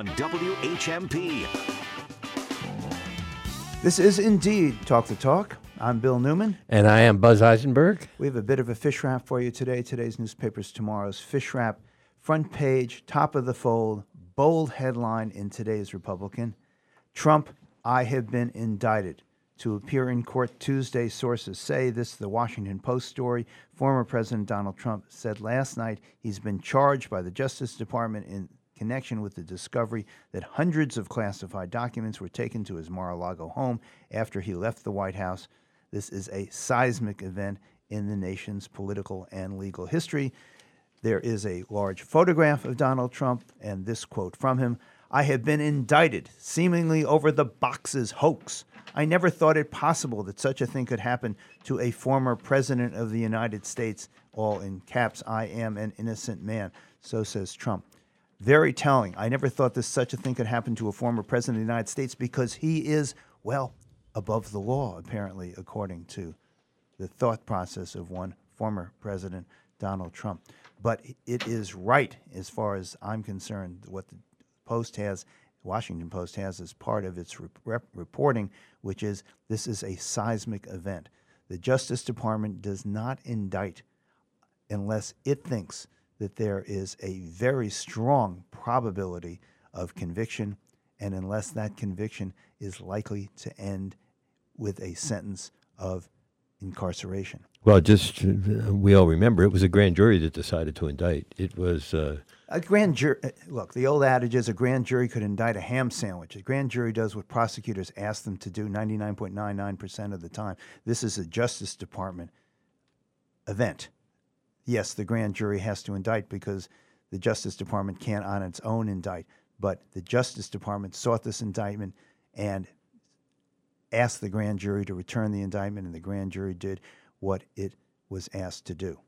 on WHMP. This is indeed Talk the Talk. I'm Bill Newman. And I am Buzz Eisenberg. We have a bit of a fish wrap for you today. Today's newspaper's tomorrow's fish wrap. Front page, top of the fold, bold headline in today's Republican Trump, I have been indicted. To appear in court Tuesday, sources say this is the Washington Post story. Former President Donald Trump said last night he's been charged by the Justice Department in connection with the discovery that hundreds of classified documents were taken to his Mar a Lago home after he left the White House. This is a seismic event in the nation's political and legal history. There is a large photograph of Donald Trump and this quote from him I have been indicted, seemingly over the boxes hoax. I never thought it possible that such a thing could happen to a former president of the United States. All in caps, I am an innocent man. So says Trump very telling. I never thought this such a thing could happen to a former president of the United States because he is, well, above the law, apparently, according to the thought process of one former president, Donald Trump. But it is right, as far as I'm concerned, what the Post has, Washington Post has as part of its rep- reporting, which is this is a seismic event. The Justice Department does not indict unless it thinks that there is a very strong probability of conviction, and unless that conviction is likely to end with a sentence of incarceration. Well, just uh, we all remember it was a grand jury that decided to indict. It was uh, a grand jury. Uh, look, the old adage is a grand jury could indict a ham sandwich. A grand jury does what prosecutors ask them to do 99.99% of the time. This is a Justice Department event yes, the grand jury has to indict because the Justice Department can't on its own indict. But the Justice Department sought this indictment and asked the grand jury to return the indictment, and the grand jury did what it was asked to do.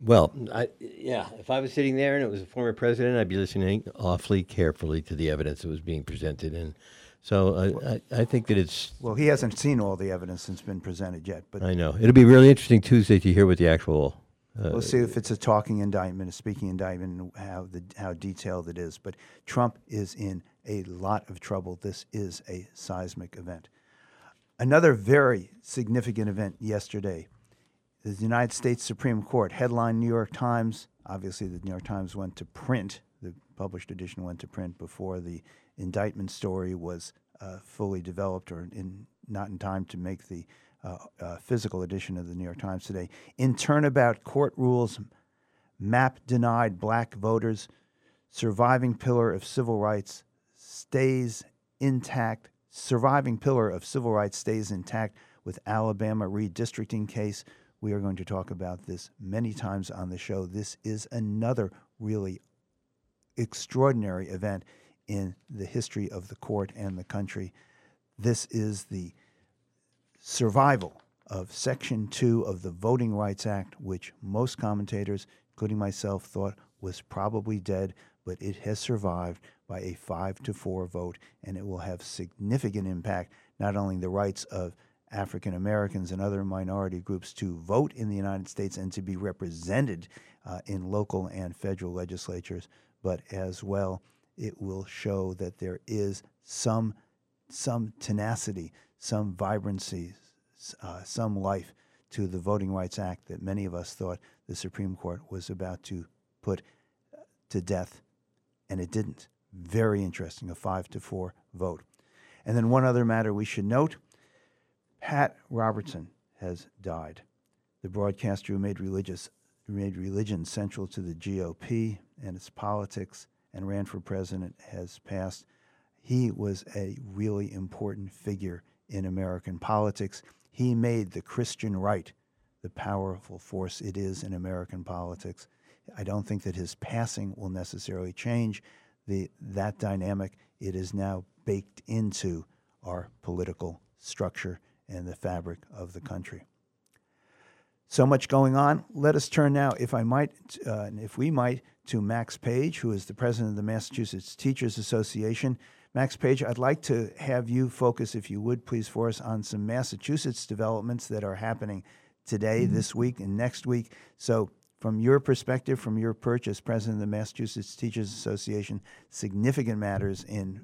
Well, I, yeah, if I was sitting there and it was a former president, I'd be listening awfully carefully to the evidence that was being presented. And so I, I, I think that it's. Well, he hasn't seen all the evidence that's been presented yet. But I know. It'll be really interesting Tuesday to hear what the actual uh, we'll see if it's a talking indictment, a speaking indictment, and how the how detailed it is. But Trump is in a lot of trouble. This is a seismic event. Another very significant event yesterday. The United States Supreme Court headline New York Times. Obviously, the New York Times went to print. The published edition went to print before the indictment story was uh, fully developed or in not in time to make the uh, uh, Uh, uh, physical edition of the New York Times today. In turnabout court rules, map denied black voters, surviving pillar of civil rights stays intact. Surviving pillar of civil rights stays intact with Alabama redistricting case. We are going to talk about this many times on the show. This is another really extraordinary event in the history of the court and the country. This is the survival of Section 2 of the Voting Rights Act, which most commentators, including myself, thought was probably dead, but it has survived by a 5 to 4 vote, and it will have significant impact not only the rights of African Americans and other minority groups to vote in the United States and to be represented uh, in local and federal legislatures, but as well, it will show that there is some some tenacity, some vibrancy, uh, some life to the Voting Rights Act that many of us thought the Supreme Court was about to put uh, to death, and it didn't. Very interesting, a five to four vote. And then one other matter we should note Pat Robertson has died. The broadcaster who made religious made religion central to the GOP and its politics and ran for president has passed he was a really important figure in American politics. He made the Christian right the powerful force it is in American politics. I don't think that his passing will necessarily change the, that dynamic. It is now baked into our political structure and the fabric of the country. So much going on. Let us turn now, if I might, uh, if we might, to Max Page, who is the president of the Massachusetts Teachers Association. Max Page, I'd like to have you focus, if you would, please, for us on some Massachusetts developments that are happening today, mm-hmm. this week, and next week. So, from your perspective, from your perch as president of the Massachusetts Teachers Association, significant matters in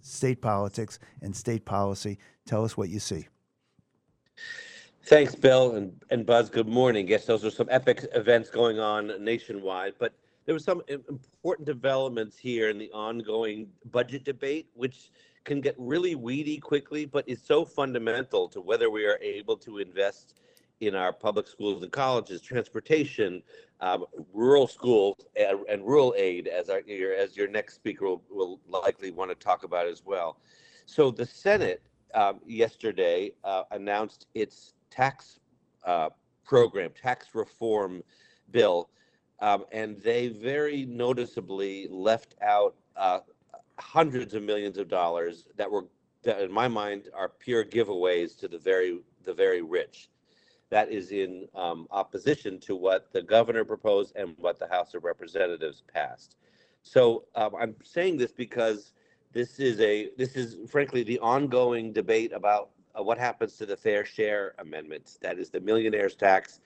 state politics and state policy. Tell us what you see. Thanks, Bill and, and Buzz. Good morning. Yes, those are some epic events going on nationwide, but there were some important developments here in the ongoing budget debate, which can get really weedy quickly, but is so fundamental to whether we are able to invest in our public schools and colleges, transportation, um, rural schools, and, and, rural aid, as our as your next speaker will, will likely want to talk about as well. So the Senate um, yesterday uh, announced its tax uh, program, tax reform bill, um, and they very noticeably left out uh, hundreds of millions of dollars that were, that in my mind, are pure giveaways to the very the very rich. That is in um, opposition to what the governor proposed and what the House of Representatives passed. So um, I'm saying this because this is a this is frankly the ongoing debate about uh, what happens to the fair share amendments. That is the millionaires tax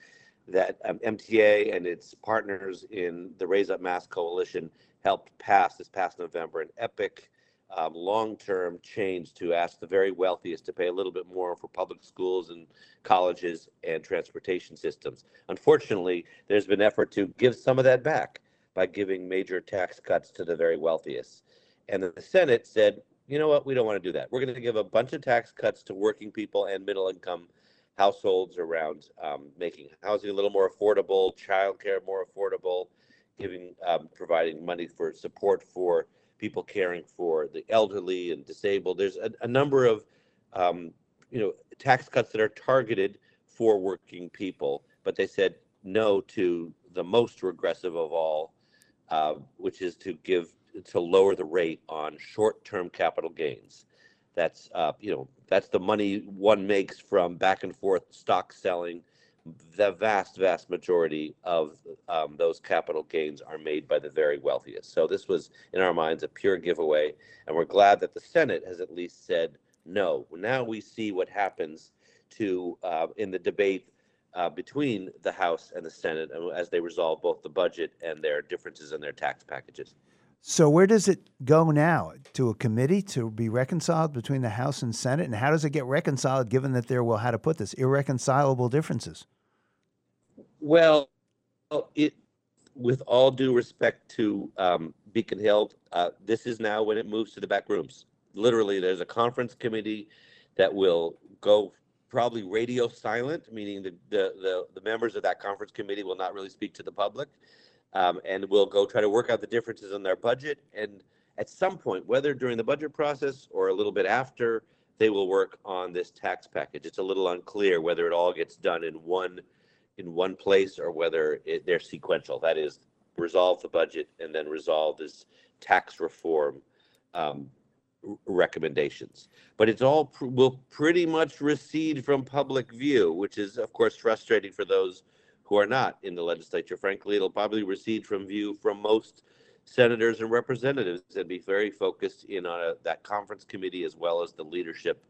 that um, MTA and its partners in the Raise Up Mass Coalition helped pass this past November. An epic um, long-term change to ask the very wealthiest to pay a little bit more for public schools and colleges and transportation systems. Unfortunately, there's been effort to give some of that back by giving major tax cuts to the very wealthiest. And the Senate said, you know what, we don't want to do that. We're going to give a bunch of tax cuts to working people and middle income households around um, making housing a little more affordable, childcare more affordable, giving um, providing money for support for people caring for the elderly and disabled. There's a, a number of um, you know tax cuts that are targeted for working people, but they said no to the most regressive of all, uh, which is to give to lower the rate on short-term capital gains. That's uh, you know that's the money one makes from back and forth stock selling. The vast, vast majority of um, those capital gains are made by the very wealthiest. So this was, in our minds, a pure giveaway, and we're glad that the Senate has at least said no. Now we see what happens to uh, in the debate uh, between the House and the Senate as they resolve both the budget and their differences in their tax packages. So where does it go now? To a committee to be reconciled between the House and Senate, and how does it get reconciled? Given that there will, how to put this, irreconcilable differences. Well, it, with all due respect to um, Beacon Hill, uh, this is now when it moves to the back rooms. Literally, there's a conference committee that will go probably radio silent, meaning the, the, the, the members of that conference committee will not really speak to the public um, and we'll go try to work out the differences in their budget. And at some point, whether during the budget process or a little bit after, they will work on this tax package. It's a little unclear whether it all gets done in one in one place or whether it, they're sequential. That is, resolve the budget and then resolve this tax reform um, recommendations. But it's all pr- will pretty much recede from public view, which is of course frustrating for those who are not in the legislature. Frankly, it'll probably recede from view from most senators and representatives and be very focused in on a, that conference committee as well as the leadership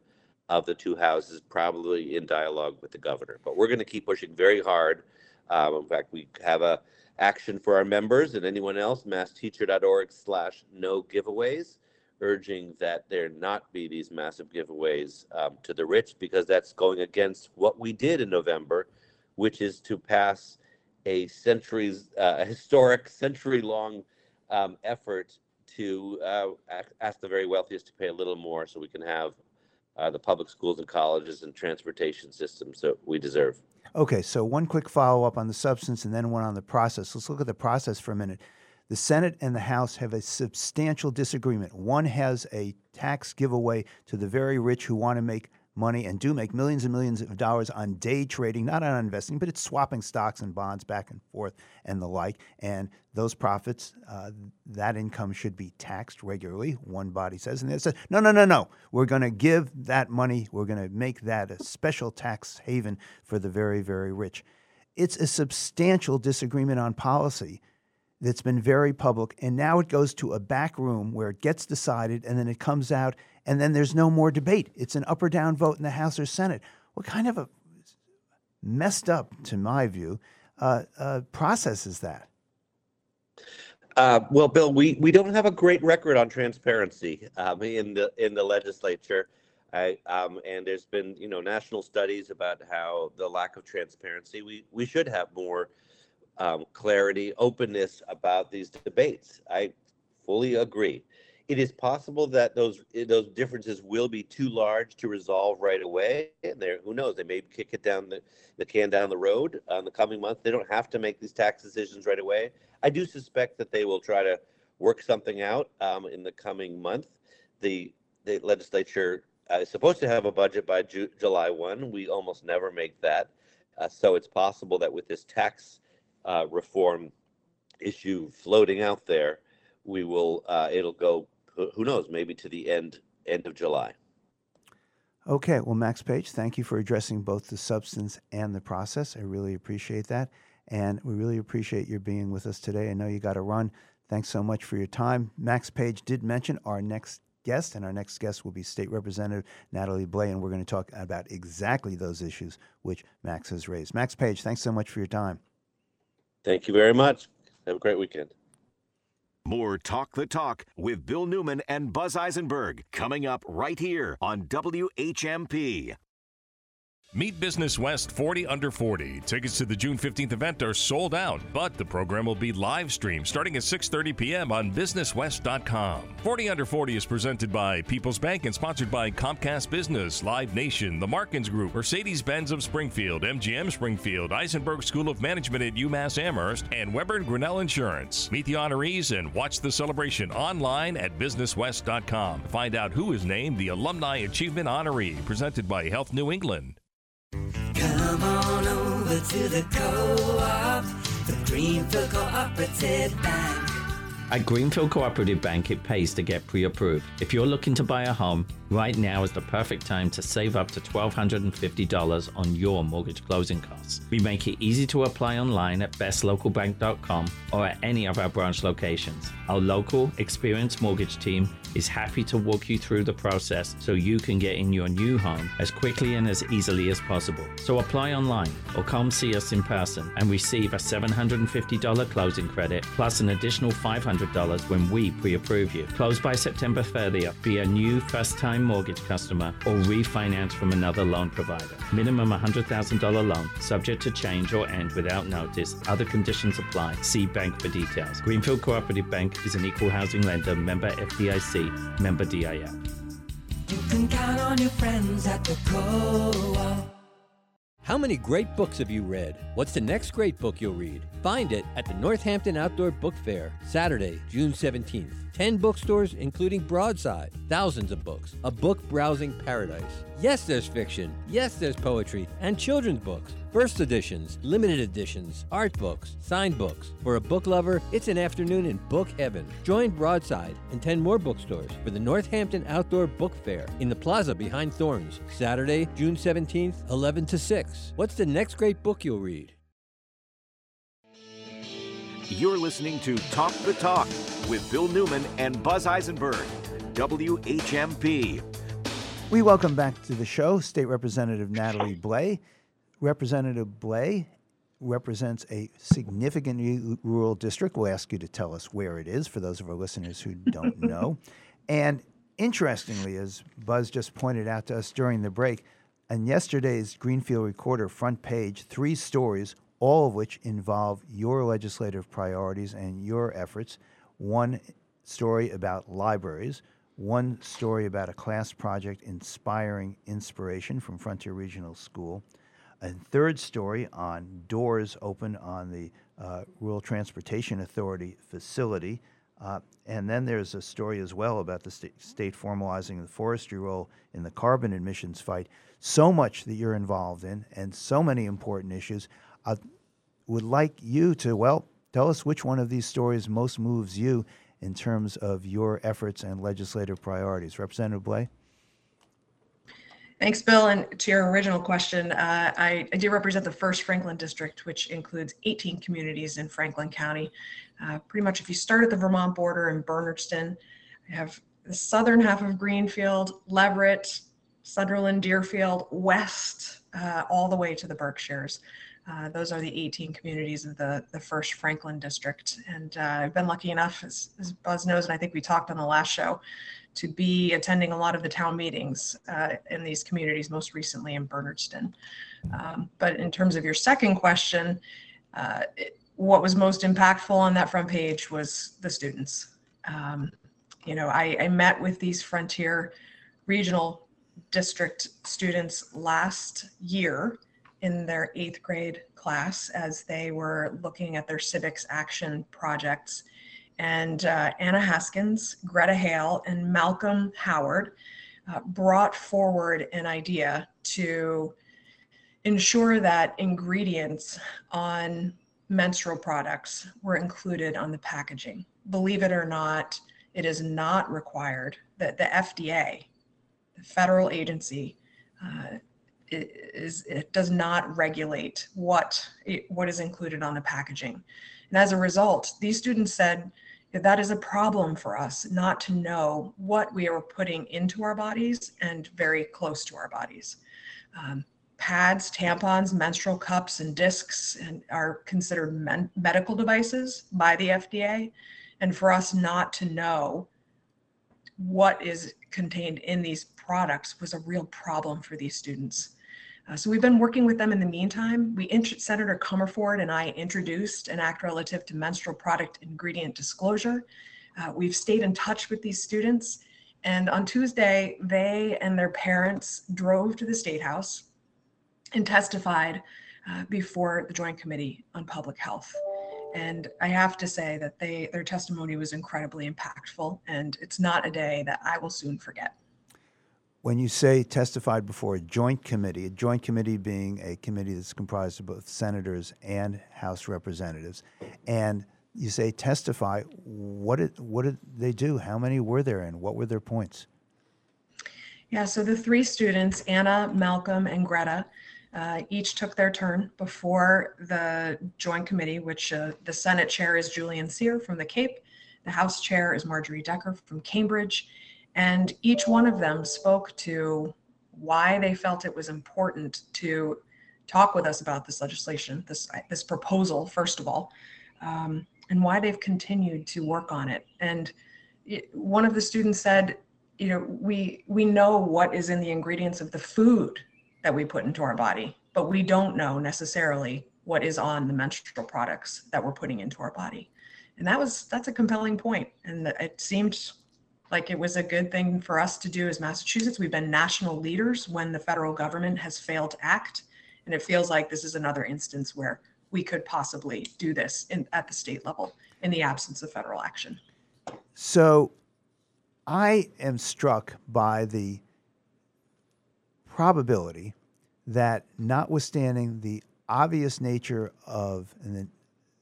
of the two houses, probably in dialogue with the governor. But we're going to keep pushing very hard. Um, in fact, we have a action for our members and anyone else, massteacher.org slash no giveaways, urging that there not be these massive giveaways um, to the rich because that's going against what we did in November which is to pass a centuries, uh, a historic century-long um, effort to uh, ask the very wealthiest to pay a little more so we can have uh, the public schools and colleges and transportation systems that we deserve. Okay, so one quick follow up on the substance and then one on the process. Let's look at the process for a minute. The Senate and the House have a substantial disagreement. One has a tax giveaway to the very rich who want to make money and do make millions and millions of dollars on day trading, not on investing, but it's swapping stocks and bonds back and forth and the like. And those profits, uh, that income should be taxed regularly, one body says. And they said, no, no, no, no. We're going to give that money, we're going to make that a special tax haven for the very, very rich. It's a substantial disagreement on policy that's been very public. And now it goes to a back room where it gets decided and then it comes out and then there's no more debate. It's an up or down vote in the House or Senate. What kind of a messed up, to my view, uh, uh, processes that? Uh, well, Bill, we, we don't have a great record on transparency um, in the in the legislature. I, um, and there's been you know national studies about how the lack of transparency. We we should have more um, clarity, openness about these debates. I fully agree. It is possible that those those differences will be too large to resolve right away. And there, who knows? They may kick it down the, the can down the road on the coming month. They don't have to make these tax decisions right away. I do suspect that they will try to work something out um, in the coming month. The the legislature uh, is supposed to have a budget by Ju- July one. We almost never make that, uh, so it's possible that with this tax uh, reform issue floating out there, we will uh, it'll go who knows maybe to the end end of July. Okay, well, Max Page, thank you for addressing both the substance and the process. I really appreciate that. And we really appreciate your being with us today. I know you got to run. Thanks so much for your time. Max Page did mention our next guest, and our next guest will be State Representative Natalie Blais, and we're going to talk about exactly those issues which Max has raised. Max Page, thanks so much for your time. Thank you very much. Have a great weekend. More Talk the Talk with Bill Newman and Buzz Eisenberg coming up right here on WHMP. Meet Business West 40 Under 40. Tickets to the June 15th event are sold out, but the program will be live streamed starting at 6:30 p.m. on businesswest.com. 40 Under 40 is presented by People's Bank and sponsored by Comcast Business, Live Nation, The Markens Group, Mercedes-Benz of Springfield, MGM Springfield, Isenberg School of Management at UMass Amherst, and Webber and Grinnell Insurance. Meet the honorees and watch the celebration online at businesswest.com. Find out who is named the Alumni Achievement Honoree, presented by Health New England. Come on over to the co-op, the Greenfield Cooperative Bank. At Greenfield Cooperative Bank, it pays to get pre approved. If you're looking to buy a home, right now is the perfect time to save up to $1,250 on your mortgage closing costs. We make it easy to apply online at bestlocalbank.com or at any of our branch locations. Our local, experienced mortgage team is happy to walk you through the process so you can get in your new home as quickly and as easily as possible. So apply online or come see us in person and receive a $750 closing credit plus an additional $500 when we pre approve you. Close by September 30th. Be a new first time mortgage customer or refinance from another loan provider. Minimum $100,000 loan, subject to change or end without notice. Other conditions apply. See bank for details. Greenfield Cooperative Bank is an equal housing lender, member FDIC, member DIF. You can count on your friends at the co-op. How many great books have you read? What's the next great book you'll read? Find it at the Northampton Outdoor Book Fair, Saturday, June 17th. 10 bookstores, including Broadside. Thousands of books. A book browsing paradise. Yes, there's fiction. Yes, there's poetry. And children's books. First editions, limited editions, art books, signed books. For a book lover, it's an afternoon in book heaven. Join Broadside and 10 more bookstores for the Northampton Outdoor Book Fair in the plaza behind Thornes, Saturday, June 17th, 11 to 6. What's the next great book you'll read? You're listening to Talk the Talk with Bill Newman and Buzz Eisenberg, WHMP. We welcome back to the show State Representative Natalie Blais. Representative Blais represents a significant rural district. We'll ask you to tell us where it is for those of our listeners who don't know. And interestingly, as Buzz just pointed out to us during the break, on yesterday's Greenfield Recorder front page, three stories, all of which involve your legislative priorities and your efforts. One story about libraries, one story about a class project inspiring inspiration from Frontier Regional School, a third story on doors open on the uh, Rural Transportation Authority facility. Uh, and then there's a story as well about the sta- state formalizing the forestry role in the carbon emissions fight. So much that you're involved in, and so many important issues. I would like you to, well, tell us which one of these stories most moves you in terms of your efforts and legislative priorities. Representative Blais? Thanks, Bill. And to your original question, uh, I, I do represent the first Franklin district, which includes 18 communities in Franklin County. Uh, pretty much, if you start at the Vermont border in Bernardston, I have the southern half of Greenfield, Leverett, Sunderland, Deerfield, west, uh, all the way to the Berkshires. Uh, those are the 18 communities of the, the first Franklin district. And uh, I've been lucky enough, as, as, Buzz knows, and I think we talked on the last show, to be attending a lot of the town meetings uh, in these communities, most recently in Bernardston. Um, but in terms of your second question, uh, it, what was most impactful on that front page was the students. Um, you know, I, I met with these Frontier Regional District students last year in their eighth grade class as they were looking at their civics action projects. And uh, Anna Haskins, Greta Hale, and Malcolm Howard uh, brought forward an idea to ensure that ingredients on menstrual products were included on the packaging. Believe it or not, it is not required that the FDA, the federal agency, uh, is it does not regulate what what is included on the packaging. And as a result, these students said that, that is a problem for us not to know what we are putting into our bodies and very close to our bodies. Um, pads, tampons, menstrual cups, and discs and are considered men- medical devices by the FDA. And for us not to know what is contained in these products was a real problem for these students. Uh, so we've been working with them in the meantime. We Senator Comerford and I introduced an act relative to menstrual product ingredient disclosure. Uh, we've stayed in touch with these students. And on Tuesday, they and their parents drove to the State House and testified uh, before the Joint Committee on Public Health. And I have to say that they their testimony was incredibly impactful, and it's not a day that I will soon forget. When you say testified before a joint committee, a joint committee being a committee that's comprised of both senators and House representatives, and you say testify, what did what did they do? How many were there, and what were their points? Yeah, so the three students, Anna, Malcolm, and Greta, uh, each took their turn before the joint committee, which uh, the Senate chair is Julian Cyr from the Cape, the House chair is Marjorie Decker from Cambridge, and each one of them spoke to why they felt it was important to talk with us about this legislation, this this proposal, first of all, um, and why they've continued to work on it. And one of the students said, you know, we we know what is in the ingredients of the food that we put into our body, but we don't know necessarily what is on the menstrual products that we're putting into our body. And that was that's a compelling point, and it seemed like it was a good thing for us to do as Massachusetts. We've been national leaders when the federal government has failed to act. And it feels like this is another instance where we could possibly do this in, at the state level in the absence of federal action. So I am struck by the probability that, notwithstanding the obvious nature of and the,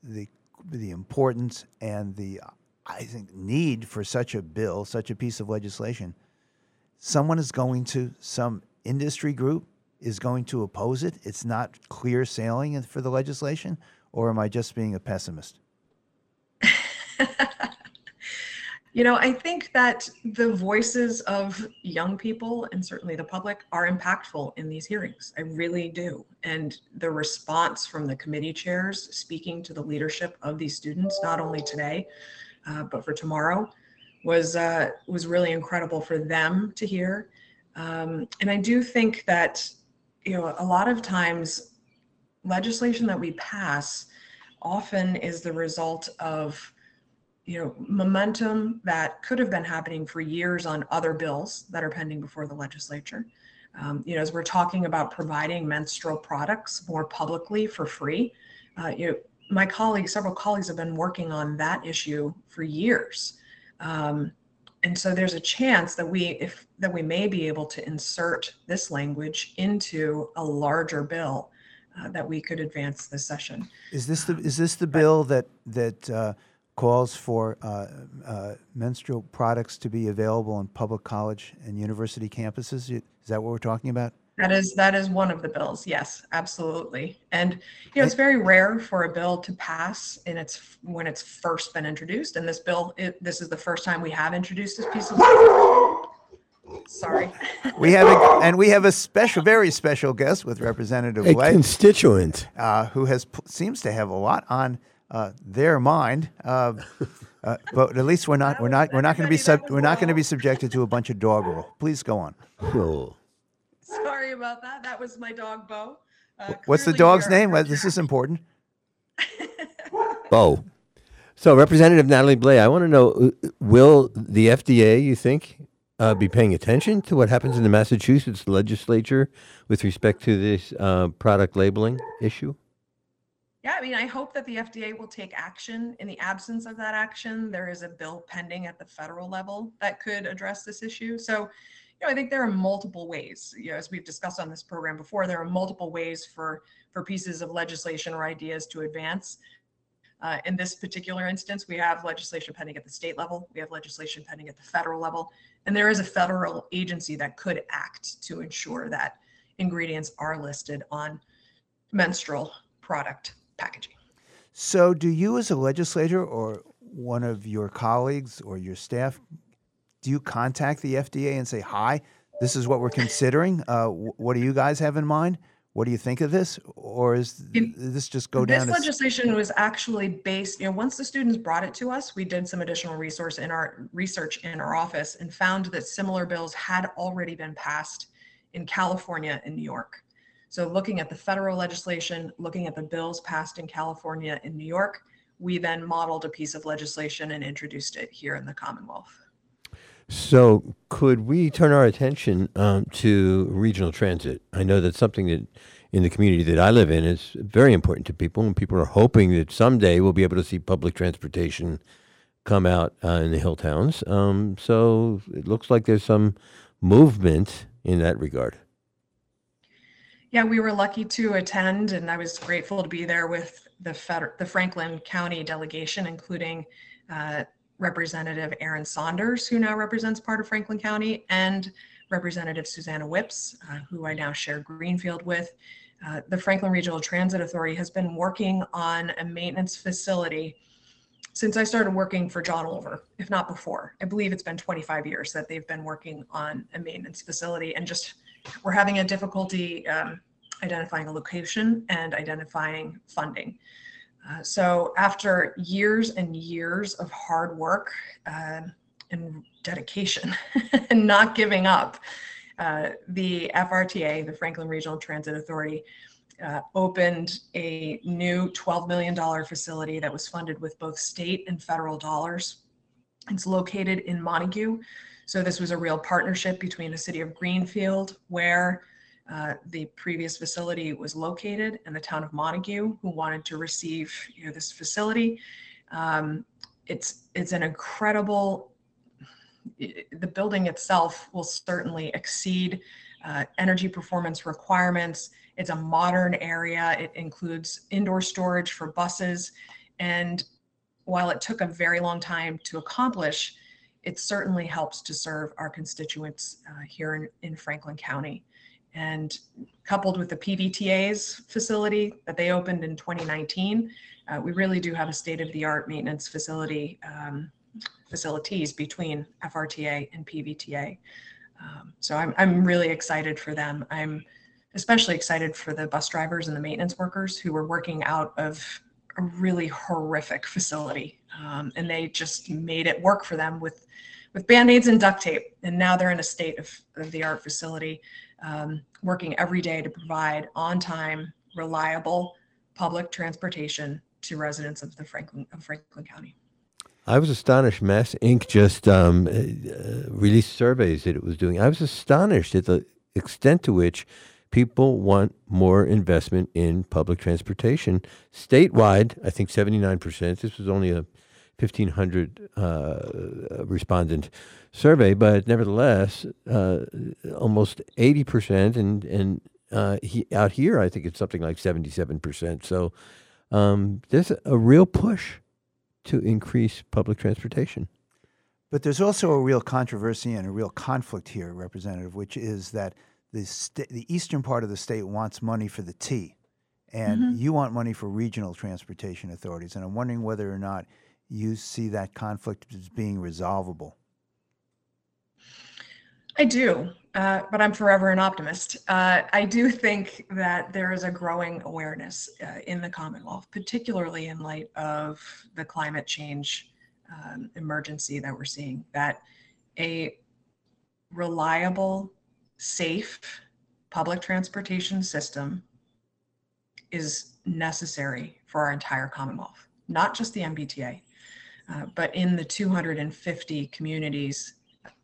the, the importance and the I think, need for such a bill, such a piece of legislation, someone is going to, some industry group is going to oppose it. It's not clear sailing for the legislation, or am I just being a pessimist? you know, I think that the voices of young people and certainly the public are impactful in these hearings. I really do. And the response from the committee chairs speaking to the leadership of these students, not only today, uh, but for tomorrow was uh, was really incredible for them to hear. Um, and I do think that you know a lot of times legislation that we pass often is the result of you know momentum that could have been happening for years on other bills that are pending before the legislature. Um, you know, as we're talking about providing menstrual products more publicly for free, uh, you know, my colleagues, several colleagues have been working on that issue for years. Um, and so there's a chance that we if that we may be able to insert this language into a larger bill uh, that we could advance this session. Is this the is this the bill that that uh, calls for uh, uh menstrual products to be available on public college and university campuses? Is that what we're talking about? That is that is one of the bills. Yes, absolutely. And you know, it's very rare for a bill to pass in its when it's first been introduced. And this bill, it, this is the first time we have introduced this piece of. Sorry. We have a, and we have a special, very special guest with Representative Blais, constituent. uh, who has seems to have a lot on uh, their mind. Uh, uh, but at least we're not we're not we're not going to be sub, we're not going to be subjected to a bunch of doggerel. Please go on. Oh. Sorry about that. That was my dog, Bo. Uh, What's the dog's name? on Well, This is important. Bo. So, Representative Natalie Blais, I want to know uh, will the FDA, you think, uh, be paying attention to what happens in the Massachusetts legislature with respect to this uh, product labeling issue? Yeah, I mean, I hope that the FDA will take action. In the absence of that action, there is a bill pending at the federal level that could address this issue. So, know, I think there are multiple ways. You know, as we've discussed on this program before, there are multiple ways for for pieces of legislation or ideas to advance. Uh, in this particular instance, we have legislation pending at the state level. We have legislation pending at the federal level, and there is a federal agency that could act to ensure that ingredients are listed on menstrual product packaging. So, do you, as a legislator or one of your colleagues or your staff, do you contact the FDA and say, "Hi, this is what we're considering. Uh, what do you guys have in mind? What do you think of this?" Or is th- this just go this down? as- legislation was actually based, you know, once the students brought it to us, we did some additional resource in our research in our office and found that similar bills had already been passed in California and New York. So looking at the federal legislation, looking at the bills passed in California and New York, we then modeled a piece of legislation and introduced it here in the Commonwealth. So, could we turn our attention um, to regional transit? I know that's something that in the community that I live in is very important to people, and people are hoping that someday we'll be able to see public transportation come out uh, in the hill towns. Um, so, it looks like there's some movement in that regard. Yeah, we were lucky to attend, and I was grateful to be there with the the Franklin County delegation, including uh, Representative Aaron Saunders, who now represents part of Franklin County, and Representative Susannah Whipps, uh, who I now share Greenfield with. Uh, the Franklin Regional Transit Authority has been working on a maintenance facility since I started working for John Olver, if not before. I believe it's been 25 years that they've been working on a maintenance facility and just we're having a difficulty um, identifying a location and identifying funding. Uh, so after years and years of hard work um and dedication and not giving up, uh, the FRTA, the Franklin Regional Transit Authority, uh, opened a new $12 million facility that was funded with both state and federal dollars. It's located in Montague. So this was a real partnership between the city of Greenfield, where uh, the previous facility was located, and the town of Montague, who wanted to receive you know, this facility. Um, it's it's an incredible. i- The building itself will certainly exceed uh, energy performance requirements. It's a modern area. It includes indoor storage for buses, and while it took a very long time to accomplish, it certainly helps to serve our constituents uh, here in, in Franklin County. And coupled with the PVTA's facility that they opened in 2019, uh, we really do have a state-of-the-art maintenance facility um, facilities between FRTA and PVTA. Um, so I'm, I'm really excited for them. I'm especially excited for the bus drivers and the maintenance workers who were working out of a really horrific facility. Um, and they just made it work for them with, with band-aids and duct tape. And now they're in a state of, of the art facility, um, working every day to provide on-time, reliable public transportation to residents of the Franklin, of Franklin County. I was astonished. Mass Inc. just um, uh, released surveys that it was doing. I was astonished at the extent to which people want more investment in public transportation statewide. I think seventy nine percent. This was only a fifteen hundred uh, respondent survey, but nevertheless, uh, almost eighty percent, and and uh, he, out here, I think it's something like seventy seven percent. So um, there's a real push to increase public transportation. But there's also a real controversy and a real conflict here, Representative, which is that the sta- the eastern part of the state wants money for the T, and you want money for regional transportation authorities. And I'm wondering whether or not you see that conflict as being resolvable. I do, uh, but I'm forever an optimist. Uh, I do think that there is a growing awareness uh, in the Commonwealth, particularly in light of the climate change um, emergency that we're seeing, that a reliable, safe public transportation system is necessary for our entire Commonwealth, not just the MBTA, uh, but in the 250 communities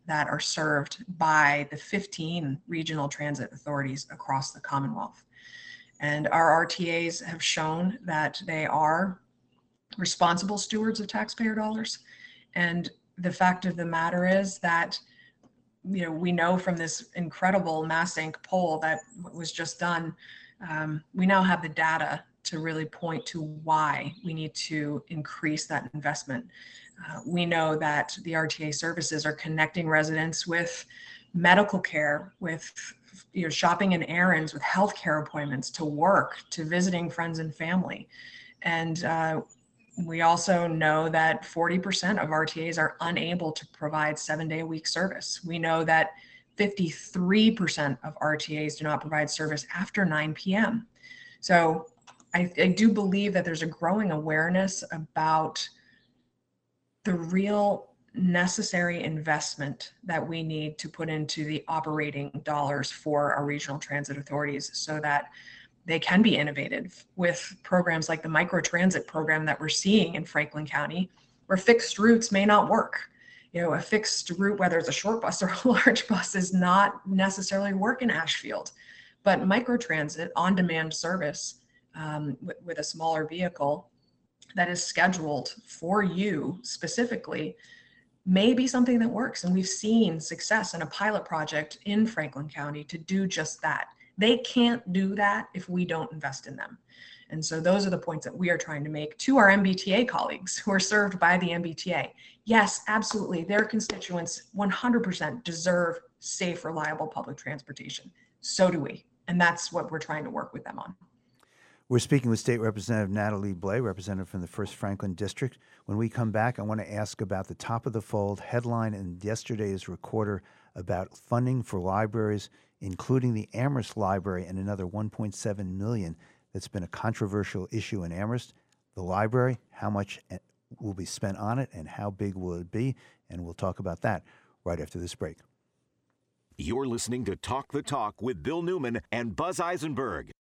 that are served by the 15 regional transit authorities across the Commonwealth. And our RTAs have shown that they are responsible stewards of taxpayer dollars. And the fact of the matter is that, you know, we know from this incredible MassInc poll that was just done, um, we now have the data to really point to why we need to increase that investment. Uh, we know that the RTA services are connecting residents with medical care, with you know shopping and errands, with healthcare appointments, to work, to visiting friends and family, and uh, we also know that 40% of RTAs are unable to provide seven day a week service. We know that 53% of RTAs do not provide service after 9 p.m. So I, I do believe that there's a growing awareness about the real necessary investment that we need to put into the operating dollars for our regional transit authorities so that they can be innovative with programs like the microtransit program that we're seeing in Franklin County, where fixed routes may not work. You know, a fixed route, whether it's a short bus or a large bus, is not necessarily work in Ashfield. But microtransit on demand service um, with, with a smaller vehicle that is scheduled for you specifically may be something that works. And we've seen success in a pilot project in Franklin County to do just that. They can't do that if we don't invest in them. And so those are the points that we are trying to make to our MBTA colleagues who are served by the MBTA. Yes, absolutely. Their constituents 100% deserve safe, reliable public transportation. So do we. And that's what we're trying to work with them on. We're speaking with State Representative Natalie Blais, representative from the 1st Franklin District. When we come back, I want to ask about the top of the fold headline in yesterday's recorder about funding for libraries, including the Amherst Library and another 1.7 million that's been a controversial issue in Amherst. The library, how much eh, will be spent on it and how big will it be? And we'll talk about that right after this break. You're listening to Talk the Talk with Bill Newman and Buzz Eisenberg.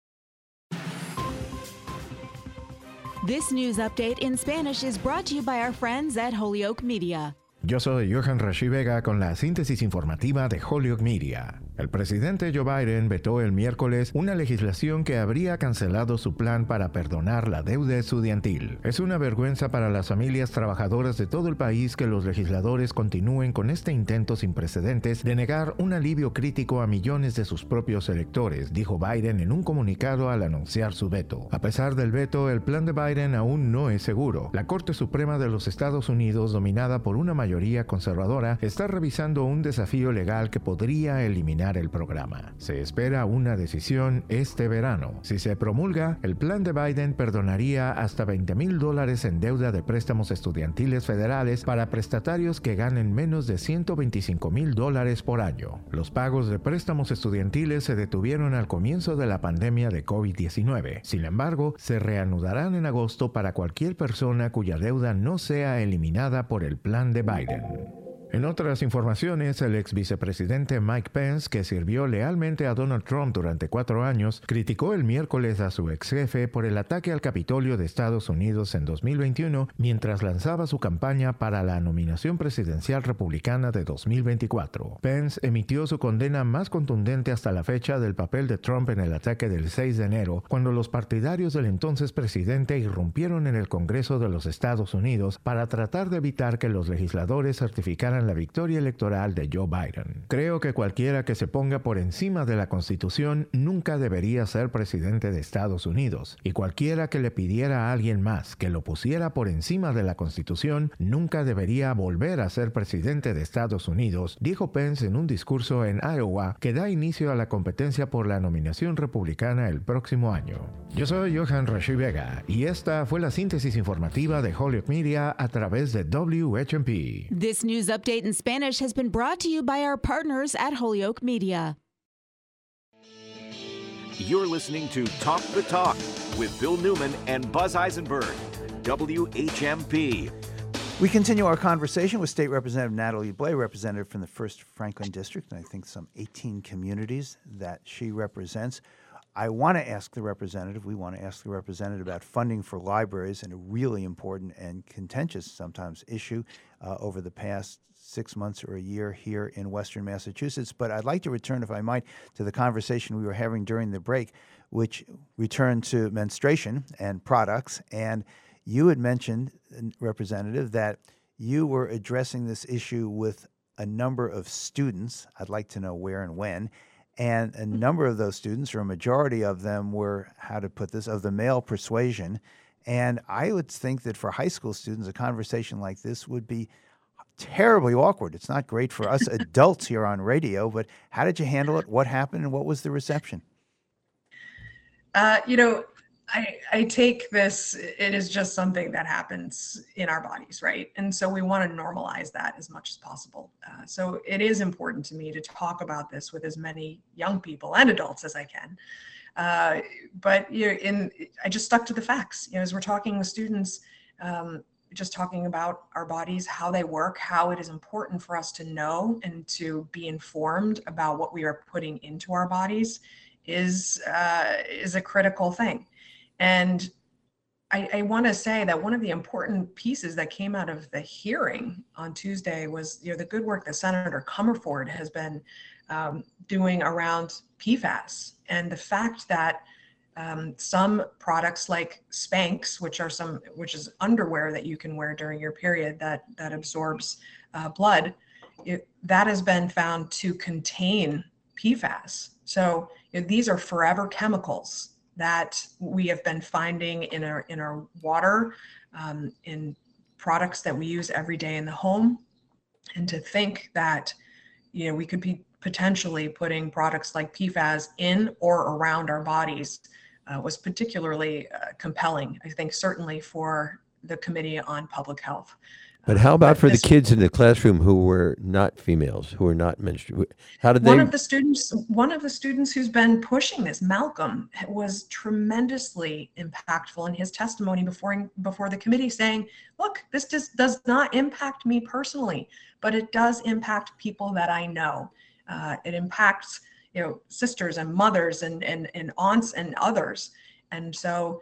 This news update in Spanish is brought to you by our friends at Holyoke Media. Yo soy Johan Rashi Vega con la síntesis informativa de Holyoke Media. El presidente Joe Biden vetó el miércoles una legislación que habría cancelado su plan para perdonar la deuda estudiantil. Es una vergüenza para las familias trabajadoras de todo el país que los legisladores continúen con este intento sin precedentes de negar un alivio crítico a millones de sus propios electores, dijo Biden en un comunicado al anunciar su veto. A pesar del veto, el plan de Biden aún no es seguro. La Corte Suprema de los Estados Unidos, dominada por una mayoría conservadora, está revisando un desafío legal que podría eliminar el programa. Se espera una decisión este verano. Si se promulga, el plan de Biden perdonaría hasta 20 mil dólares en deuda de préstamos estudiantiles federales para prestatarios que ganen menos de 125 mil dólares por año. Los pagos de préstamos estudiantiles se detuvieron al comienzo de la pandemia de COVID-19. Sin embargo, se reanudarán en agosto para cualquier persona cuya deuda no sea eliminada por el plan de Biden. En otras informaciones, el ex vicepresidente Mike Pence, que sirvió lealmente a Donald Trump durante cuatro años, criticó el miércoles a su ex jefe por el ataque al Capitolio de Estados Unidos en 2021 mientras lanzaba su campaña para la nominación presidencial republicana de 2024. Pence emitió su condena más contundente hasta la fecha del papel de Trump en el ataque del 6 de enero, cuando los partidarios del entonces presidente irrumpieron en el Congreso de los Estados Unidos para tratar de evitar que los legisladores certificaran la victoria electoral de Joe Biden. Creo que cualquiera que se ponga por encima de la Constitución nunca debería ser presidente de Estados Unidos, y cualquiera que le pidiera a alguien más que lo pusiera por encima de la Constitución nunca debería volver a ser presidente de Estados Unidos, dijo Pence en un discurso en Iowa que da inicio a la competencia por la nominación republicana el próximo año. Yo soy Johan Rashi Vega y esta fue la síntesis informativa de Hollywood Media a través de WHMP. This news update update in Spanish has been brought to you by our partners at Holyoke Media. You're listening to Talk the Talk with Bill Newman and Buzz Eisenberg, WHMP. We continue our conversation with State Representative Natalie Blais, representative from the 1st Franklin District, and I think some 18 communities that she represents. I want to ask the representative, we want to ask the representative about funding for libraries and a really important and contentious sometimes issue uh, over the past six months or a year here in Western Massachusetts. But I'd like to return, if I might, to the conversation we were having during the break, which returned to menstruation and products. And you had mentioned, Representative, that you were addressing this issue with a number of students. I'd like to know where and when. And a mm-hmm. number of those students, or a majority of them, were, how to put this, of the male persuasion. And I would think that for high school students, a conversation like this would be terribly awkward. It's not great for us adults here on radio, but how did you handle it? What happened and what was the reception? Uh, you know, I, I take this, it is just something that happens in our bodies, right? And so we want to normalize that as much as possible. Uh, so it is important to me to talk about this with as many young people and adults as I can. Uh, but you know, in I just stuck to the facts. You know, as we're talking with students, um, just talking about our bodies, how they work, how it is important for us to know and to be informed about what we are putting into our bodies is uh, is a critical thing. And I, I want to say that one of the important pieces that came out of the hearing on Tuesday was you know the good work that Senator Comerford has been um, doing around PFAS and the fact that um, some products like Spanx, which are some which is underwear that you can wear during your period that that absorbs uh, blood, it, that has been found to contain PFAS. So you know, these are forever chemicals that we have been finding in our in our water, um, in products that we use every day in the home, and to think that you know we could be potentially putting products like PFAS in or around our bodies uh, was particularly uh, compelling. I think certainly for the Committee on Public Health. But how about for the kids in the classroom who were not females, who were not menstruating? How did they? One of the students, one of the students who's been pushing this, Malcolm, was tremendously impactful in his testimony before before the committee, saying, "Look, this just does not impact me personally, but it does impact people that I know. Uh, it impacts." You know sisters and mothers and and, and aunts and others and so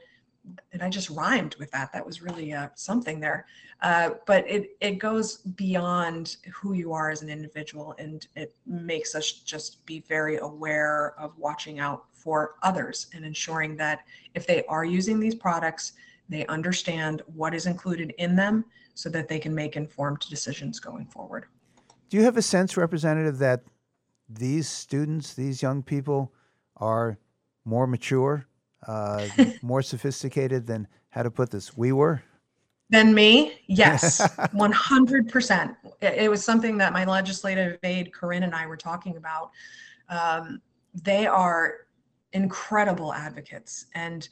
and I just rhymed with that. That was really uh, something there. Uh, but it it goes beyond who you are as an individual, and it makes us just be very aware of watching out for others and ensuring that if they are using these products, they understand what is included in them, so that they can make informed decisions going forward. Do you have a sense, Representative, that these students, these young people, are more mature uh, more sophisticated than how to put this. We were? Than me? Yes. 100% it, was something that my legislative aide corinne and i were talking about. Um, they are incredible advocates. And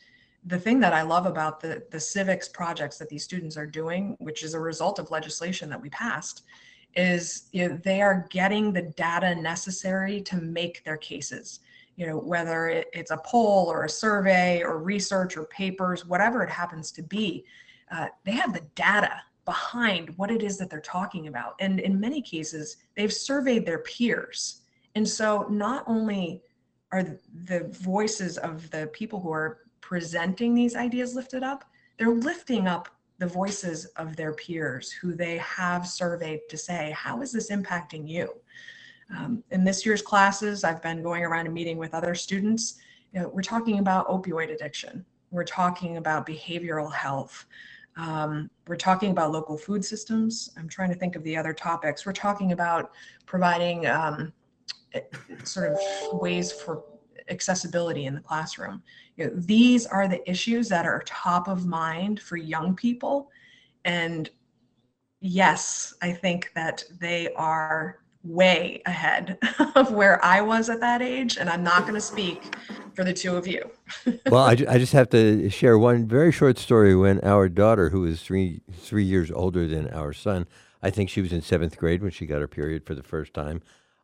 the thing that i love about the the civics projects that these students are doing which is a result of legislation that we passed is you know, they are getting the data necessary to make their cases you know, whether it's a poll or a survey or research or papers, whatever it happens to be, uh, they have the data behind what it is that they're talking about. And in many cases, they've surveyed their peers. And so not only are the voices of the people who are presenting these ideas lifted up, they're lifting up the voices of their peers who they have surveyed to say, how is this impacting you? Um, in this year's classes, I've been going around and meeting with other students. You know, we're talking about opioid addiction. We're talking about behavioral health. Um, we're talking about local food systems. I'm trying to think of the other topics. We're talking about providing um, sort of ways for accessibility in the classroom. You know, these are the issues that are top of mind for young people. And yes, I think that they are way ahead of where I was at that age, and I'm not going to speak for the two of you. well, I, I just have to share one very short story. When our daughter, who is three three years older than our son, I think she was in seventh grade when she got her period for the first time.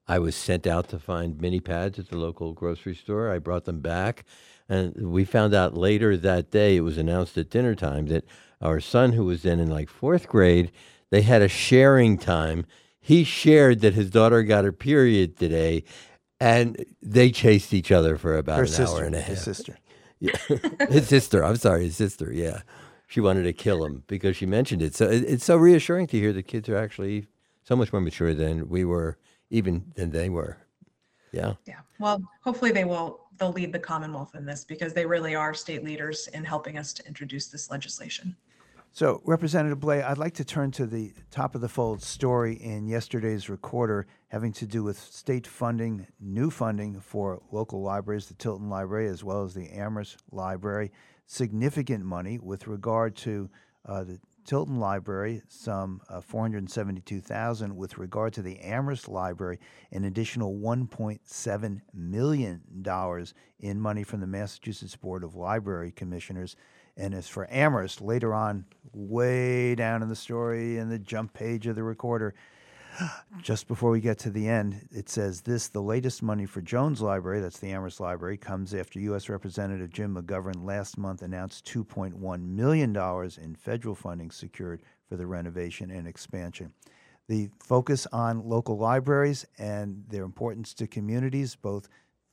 I was sent out to find mini pads at the local grocery store. I brought them back. And we found out later that day, it was announced at dinner time, that our son, who was then in like fourth grade, they had a sharing time. He shared that his daughter got her period today, and they chased each other for about Her an sister, hour and a half. his sister. Yeah. his sister. I'm sorry, his sister. Yeah. She wanted to kill him because she mentioned it. So it, it's so reassuring to hear that kids are actually so much more mature than we were, even than they were. Yeah. Yeah. Well, hopefully they will, they'll lead the Commonwealth in this because they really are state leaders in helping us to introduce this legislation. So, Representative Blais, I'd like to turn to the top of the fold story in yesterday's recorder having to do with state funding, new funding for local libraries, the Tilton Library as well as the Amherst Library. Significant money with regard to uh, the Tilton Library, some uh, 472,000. With regard to the Amherst Library, an additional 1.7 million dollars in money from the Massachusetts Board of Library Commissioners. And as for Amherst, later on, way down in the story in the jump page of the recorder, just before we get to the end, it says this the latest money for Jones Library, that's the Amherst Library, comes after U.S. Representative Jim McGovern last month announced $2.1 million in federal funding secured for the renovation and expansion. The focus on local libraries and their importance to communities, both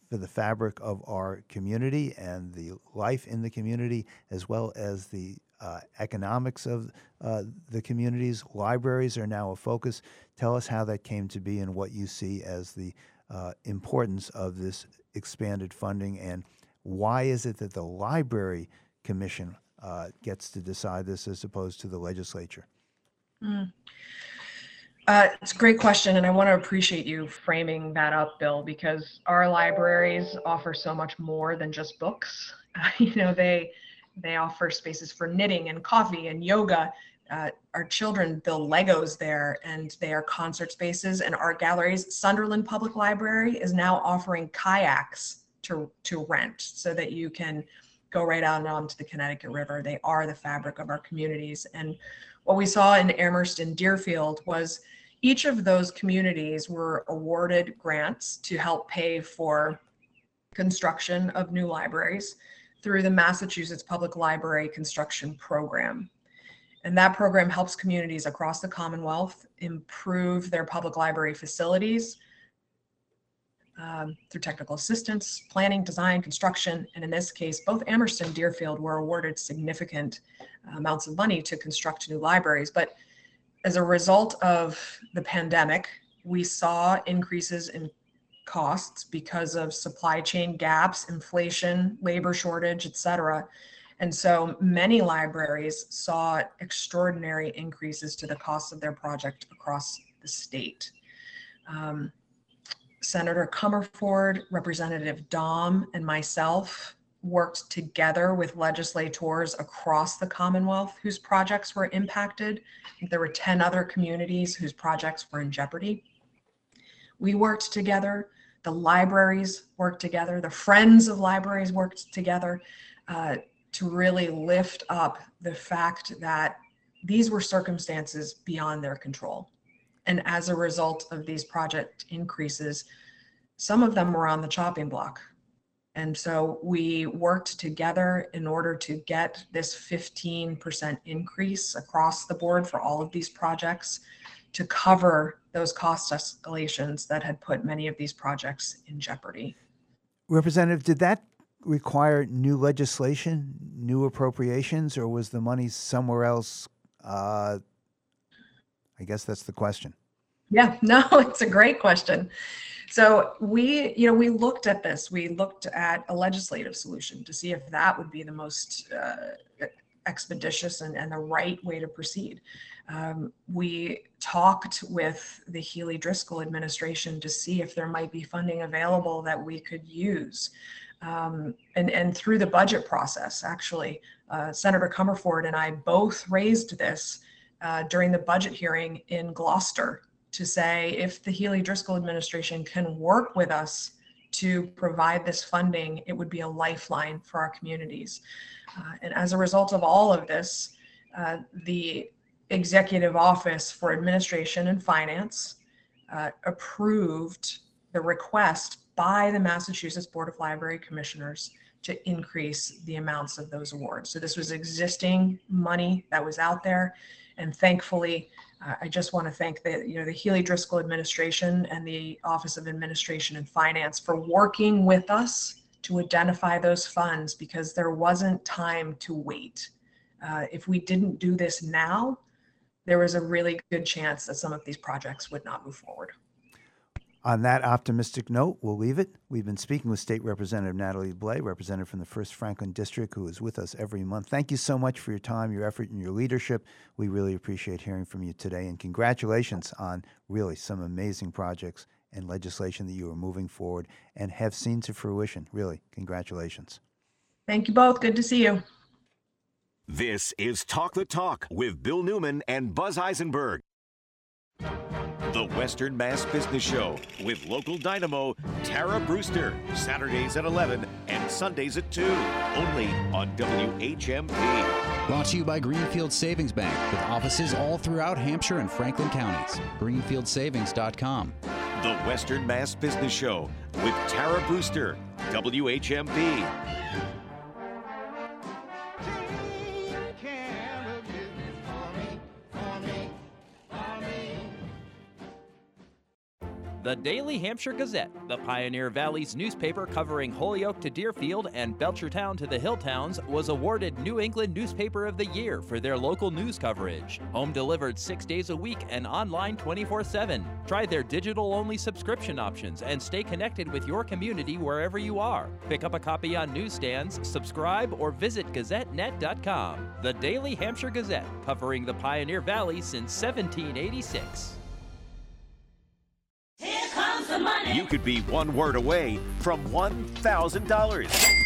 for the fabric of our community and the life in the community, as well as the uh, economics of uh, the communities. Libraries are now a focus. Tell us how that came to be and what you see as the uh, importance of this expanded funding, and why is it that the Library Commission uh, gets to decide this as opposed to the legislature? Mm. Uh, it's a great question, and I want to appreciate you framing that up, Bill, because our libraries offer so much more than just books. you know, they they offer spaces for knitting and coffee and yoga. Uh, our children build Legos there, and they are concert spaces and art galleries. Sunderland Public Library is now offering kayaks to to rent, so that you can go right out onto the Connecticut River. They are the fabric of our communities, and what we saw in Amherst and Deerfield was each of those communities were awarded grants to help pay for construction of new libraries through the Massachusetts Public Library Construction Program. And that program helps communities across the Commonwealth improve their public library facilities um, through technical assistance, planning, design, construction, and in this case, both Amherst and Deerfield were awarded significant amounts of money to construct new libraries. But as a result of the pandemic, we saw increases in costs because of supply chain gaps, inflation, labor shortage, et cetera. And so many libraries saw extraordinary increases to the cost of their project across the state. Um, Senator Comerford, Representative Domb, and myself worked together with legislators across the Commonwealth whose projects were impacted. There were 10 other communities whose projects were in jeopardy. We worked together, the libraries worked together, the friends of libraries worked together uh, to really lift up the fact that these were circumstances beyond their control. And as a result of these project increases, some of them were on the chopping block. And so we worked together in order to get this 15% increase across the board for all of these projects to cover those cost escalations that had put many of these projects in jeopardy. Representative, did that require new legislation, new appropriations, or was the money somewhere else? Uh, I guess that's the question. Yeah, no, it's a great question. So we, you know, we looked at this. We looked at a legislative solution to see if that would be the most uh, expeditious and, and the right way to proceed. Um, we talked with the Healey Driscoll administration to see if there might be funding available that we could use. Um, and, and through the budget process, actually, uh, Senator Comerford and I both raised this uh, during the budget hearing in Gloucester to say if the Healey Driscoll administration can work with us to provide this funding, it would be a lifeline for our communities. Uh, and as a result of all of this, uh, the executive office for administration and finance uh, approved the request by the Massachusetts Board of Library Commissioners to increase the amounts of those awards. So this was existing money that was out there. And thankfully, uh, I just want to thank the, you know, the Healey Driscoll administration and the Office of Administration and Finance for working with us to identify those funds because there wasn't time to wait. Uh, if we didn't do this now, there was a really good chance that some of these projects would not move forward. On that optimistic note, we'll leave it. We've been speaking with State Representative Natalie Blais, representative from the 1st Franklin District, who is with us every month. Thank you so much for your time, your effort, and your leadership. We really appreciate hearing from you today. And congratulations on really some amazing projects and legislation that you are moving forward and have seen to fruition. Really, congratulations. Thank you both. Good to see you. This is Talk the Talk with Bill Newman and Buzz Isenberg. The Western Mass Business Show with local dynamo Tara Brewster, Saturdays at 11 and Sundays at 2, only on WHMP. Brought to you by Greenfield Savings Bank with offices all throughout Hampshire and Franklin counties. GreenfieldSavings.com. The Western Mass Business Show with Tara Brewster, WHMP. The Daily Hampshire Gazette, the Pioneer Valley's newspaper covering Holyoke to Deerfield and Belchertown to the Hilltowns, was awarded New England Newspaper of the Year for their local news coverage. Home delivered six days a week and online 24 7. Try their digital only subscription options and stay connected with your community wherever you are. Pick up a copy on newsstands, subscribe, or visit GazetteNet.com. The Daily Hampshire Gazette, covering the Pioneer Valley since 1786. You could be one word away from $1,000.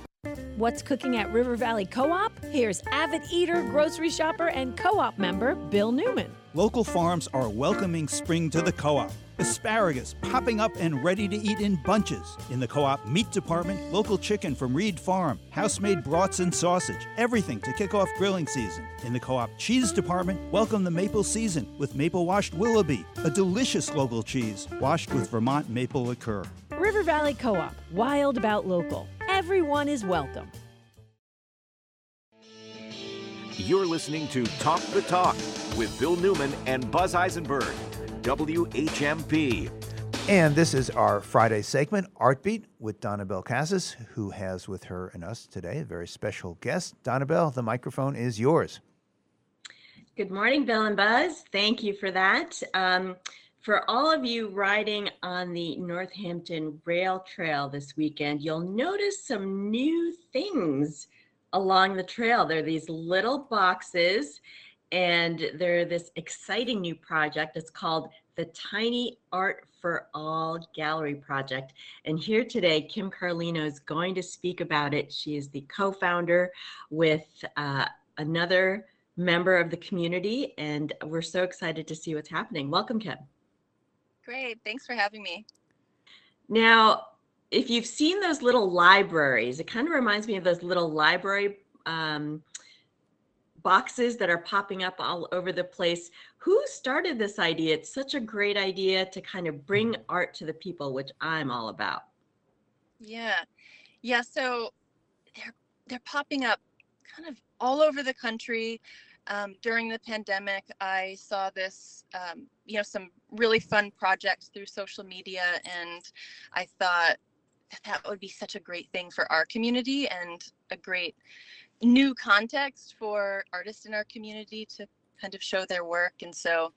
What's cooking at River Valley Co op? Here's avid eater, grocery shopper, and co op member Bill Newman. Local farms are welcoming spring to the co op. Asparagus popping up and ready to eat in bunches. In the co op meat department, local chicken from Reed Farm, house made brats and sausage, everything to kick off grilling season. In the co op cheese department, welcome the maple season with maple washed Willoughby, a delicious local cheese washed with Vermont maple liqueur. River Valley Co op, wild about local. Everyone is welcome. You're listening to Talk the Talk with Bill Newman and Buzz Isenberg, WHMP. And this is our Friday segment, Art Beat, with Donnabelle Casis, who has with her and us today a very special guest. Donnabelle, the microphone is yours. Good morning, Bill and Buzz. Thank you for that. Um, for all of you riding on the Northampton Rail Trail this weekend, you'll notice some new things along the trail. There are these little boxes, and they're this exciting new project. It's called the Tiny Art for All Gallery Project. And here today, Kim Carlino is going to speak about it. She is the co founder with uh, another member of the community, and we're so excited to see what's happening. Welcome, Kim. Great. Thanks for having me. Now, if you've seen those little libraries, it kind of reminds me of those little library um, boxes that are popping up all over the place. Who started this idea? It's such a great idea to kind of bring art to the people, which I'm all about. Yeah. Yeah, so they're they're popping up kind of all over the country. Um, during the pandemic, I saw this, um, you know, some really fun projects through social media, and I thought that that would be such a great thing for our community and a great new context for artists in our community to kind of show their work. And so,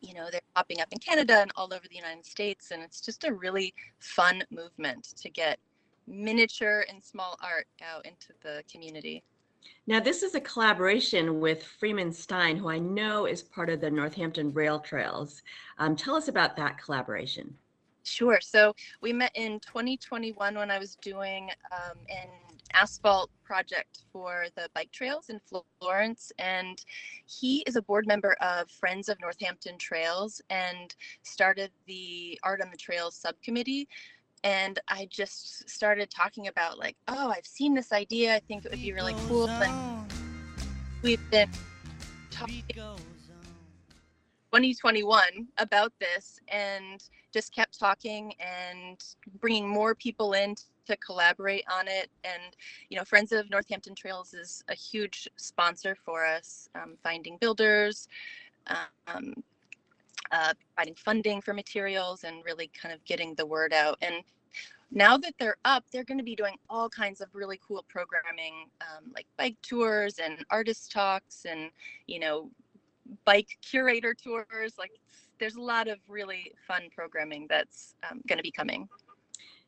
you know, they're popping up in Canada and all over the United States, and it's just a really fun movement to get miniature and small art out into the community. Now, this is a collaboration with Freeman Stein, who I know is part of the Northampton Rail Trails. Um, tell us about that collaboration. Sure. So we met in 2021 when I was doing um, an asphalt project for the bike trails in Florence. And he is a board member of Friends of Northampton Trails and started the Art on the Trails subcommittee. And I just started talking about, like, oh, I've seen this idea. I think it would be really cool. And we've been talking 2021 about this and just kept talking and bringing more people in to collaborate on it. And, you know, Friends of Northampton Trails is a huge sponsor for us, um, finding builders, um, uh, providing funding for materials, and really kind of getting the word out. And now that they're up, they're going to be doing all kinds of really cool programming, um, like bike tours and artist talks, and you know, bike curator tours. Like, there's a lot of really fun programming that's um, going to be coming.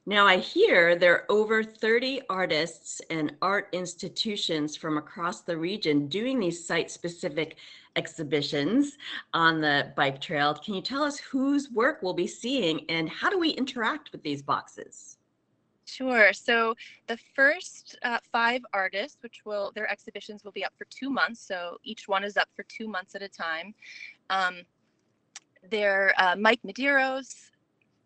Now, I hear there are over 30 artists and art institutions from across the region doing these site specific exhibitions on the bike trail. Can you tell us whose work we'll be seeing and how do we interact with these boxes? Sure. So the first uh, five artists, which will their exhibitions will be up for two months. So each one is up for two months at a time. Um, they're uh, Mike Medeiros,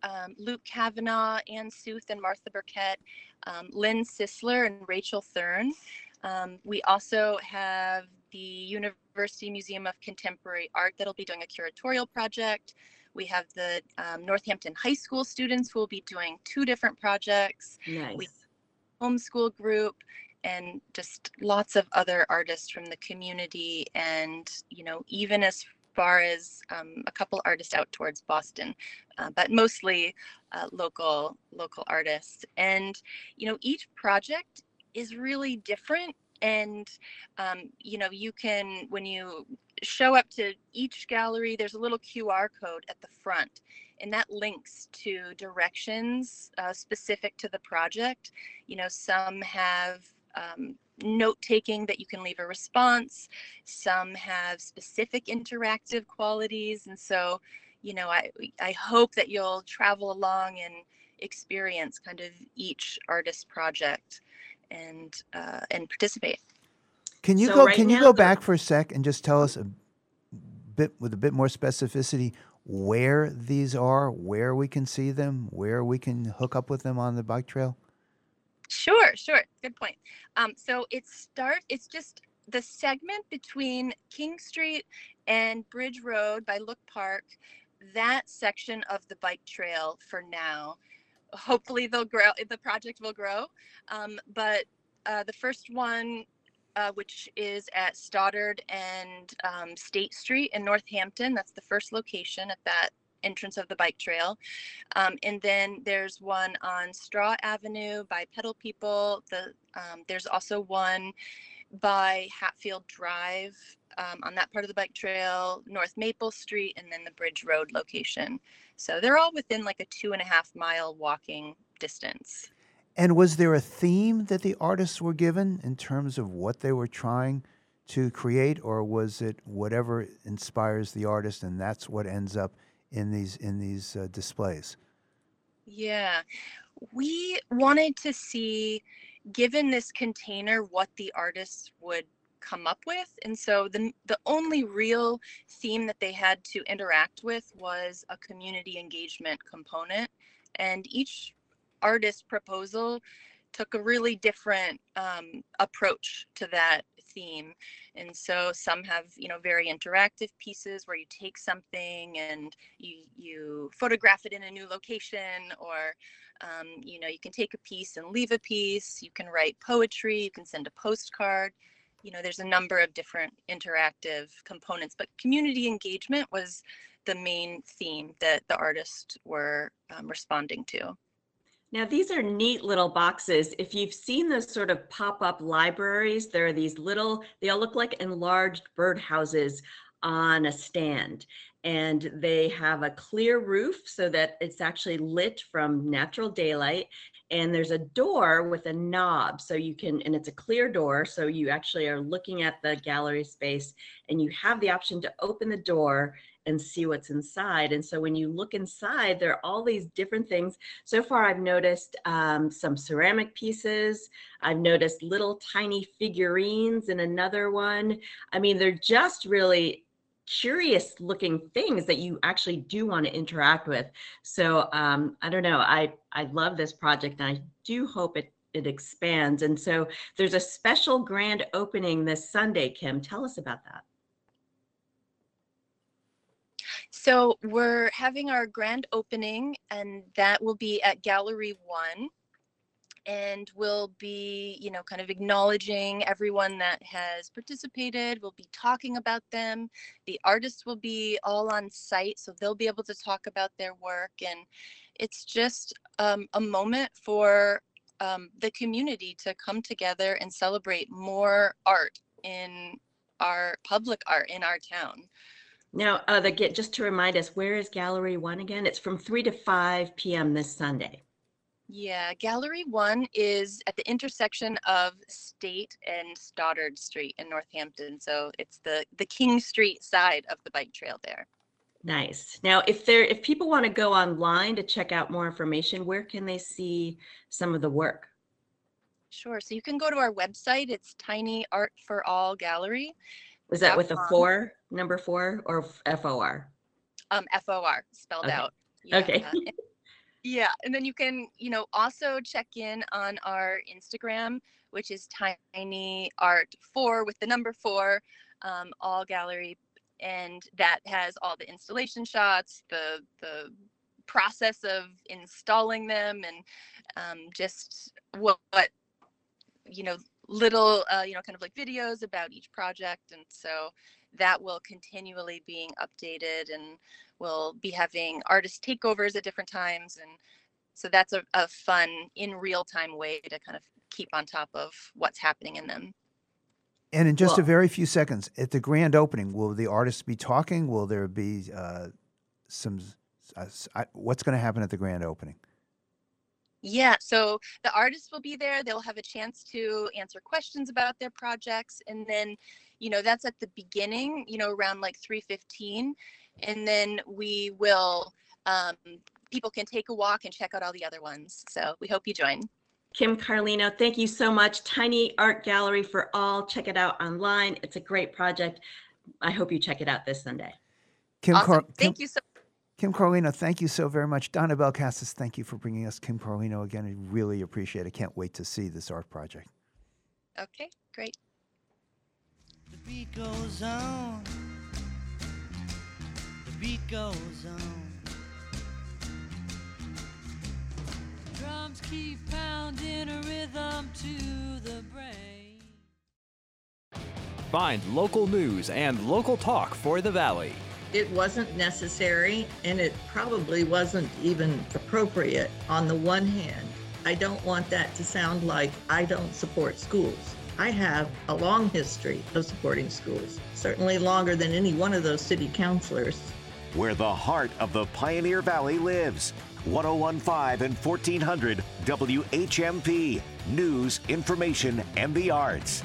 um, Luke Kavanaugh, Ann Suth, and Martha Burkett, um, Lynn Sisler, and Rachel Thurn. Um, we also have the University Museum of Contemporary Art that'll be doing a curatorial project. We have the um, Northampton High School students who will be doing two different projects. Nice. We homeschool group and just lots of other artists from the community and you know even as far as um, a couple artists out towards Boston, uh, but mostly uh, local local artists. And you know, each project is really different. And um, you know, you can when you show up to each gallery, there's a little QR code at the front, and that links to directions uh, specific to the project. You know, some have um, note taking that you can leave a response. Some have specific interactive qualities. And so, you know, I, I hope that you'll travel along and experience kind of each artist project and uh, and participate. Can you So go? right Can you now go back for a sec and just tell us a bit with a bit more specificity where these are, where we can see them, where we can hook up with them on the bike trail? Sure, sure. Good point. Um, so it start. It's just the segment between King Street and Bridge Road by Look Park. That section of the bike trail for now. Hopefully, they'll grow. The project will grow. Um, but uh, the first one, uh, which is at Stoddard and um, State Street in Northampton, that's the first location at that entrance of the bike trail. Um, and then there's one on Straw Avenue by Pedal People. The um, there's also one by Hatfield Drive um, on that part of the bike trail, North Maple Street, and then the Bridge Road location. So they're all within like a two and a half mile walking distance. And was there a theme that the artists were given in terms of what they were trying to create, or was it whatever inspires the artist, and that's what ends up in these in these uh, displays? Yeah, we wanted to see, given this container, what the artists would come up with. And so the, the only real theme that they had to interact with was a community engagement component. And each artist proposal took a really different um, approach to that theme. And so some have you know very interactive pieces where you take something and you you photograph it in a new location or um, you know you can take a piece and leave a piece. You can write poetry. You can send a postcard. You know there's a number of different interactive components but community engagement was the main theme that the artists were um, responding to Now, these are neat little boxes. If you've seen those sort of pop up libraries, there are these little, they all look like enlarged birdhouses on a stand and they have a clear roof so that it's actually lit from natural daylight and there's a door with a knob so you can and it's a clear door so you actually are looking at the gallery space and you have the option to open the door and see what's inside and so when you look inside there are all these different things so far i've noticed um, some ceramic pieces i've noticed little tiny figurines in another one i mean they're just really curious looking things that you actually do want to interact with. So um, I don't know. I I love this project, and I do hope it it expands. And so there's a special grand opening this Sunday. Kim, tell us about that. So we're having our grand opening, and that will be at Gallery One and we'll be, you know, kind of acknowledging everyone that has participated. We'll be talking about them. The artists will be all on site, so they'll be able to talk about their work. And it's just um, a moment for um, the community to come together and celebrate more art in our public art in our town. Now, uh, the, get, just to remind us, where is Gallery One again? It's from 3 to 5 p.m. this Sunday. Yeah, Gallery One is at the intersection of State and Stoddard Street in Northampton. So it's the the King Street side of the bike trail there. Nice. Now, if there if people want to go online to check out more information, where can they see some of the work? Sure. So you can go to our website. It's Tiny Art for All Gallery. Was that with a four, number four, or F O R? Um, F O R spelled Okay. out. Okay. and- Yeah, and then you can, you know, also check in on our Instagram, which is Tiny Art Four with the number four, um, all gallery, and that has all the installation shots, the the process of installing them, and um, just what, what you know, little, uh, you know, kind of like videos about each project, and so that will continually being updated and we'll be having artist takeovers at different times and so that's a, a fun in real time way to kind of keep on top of what's happening in them And in just a very few seconds, at the grand opening, will the artists be talking? Will there be uh, some? Uh, what's going to happen at the grand opening? Yeah so the artists will be there they'll have a chance to answer questions about their projects and then you know that's at the beginning you know around like 315 and then we will um, people can take a walk and check out all the other ones so we hope you join Kim Carlino, thank you so much. Tiny Art Gallery for All. Check it out online. It's a great project. I hope you check it out this Sunday. Kim, awesome. Car- Kim, thank you so Kim Carlino, thank you so very much. Donnabelle Casis, thank you for bringing us Kim Carlino again. I really appreciate it. Can't wait to see this art project. okay great The beat goes on. The beat goes on. Drums keep pounding a rhythm to the brain. Find local news and local talk for the Valley. It wasn't necessary and it probably wasn't even appropriate. On the one hand, I don't want that to sound like I don't support schools. I have a long history of supporting schools, certainly longer than any one of those city councilors. where the heart of the Pioneer Valley lives. 1015 and 1400 WHMP. News, information, and the arts.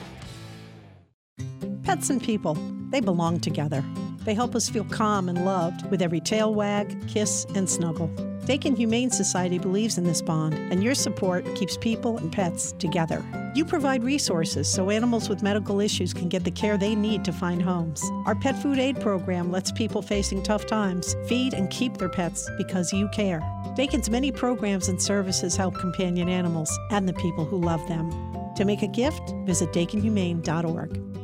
Pets and people, they belong together. They help us feel calm and loved with every tail wag, kiss, and snuggle. Dakin Humane Society believes in this bond, and your support keeps people and pets together. You provide resources so animals with medical issues can get the care they need to find homes. Our pet food aid program lets people facing tough times feed and keep their pets because you care. Dakin's many programs and services help companion animals and the people who love them. To make a gift, visit dakinhumane.org.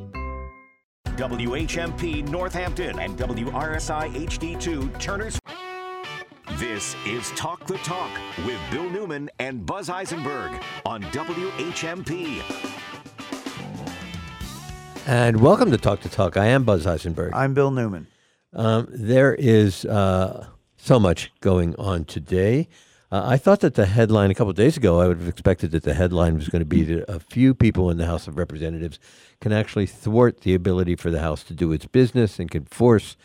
WHMP Northampton and WRSI HD2 Turner's. This is Talk the Talk with Bill Newman and Buzz Isenberg on WHMP. And welcome to Talk to Talk. I am Buzz Isenberg. I'm Bill Newman. Um, there is uh, so much going on today. Uh, I thought that the headline a couple of days ago, I would have expected that the headline was going to be that a few people in the House of Representatives can actually thwart the ability for the House to do its business and can force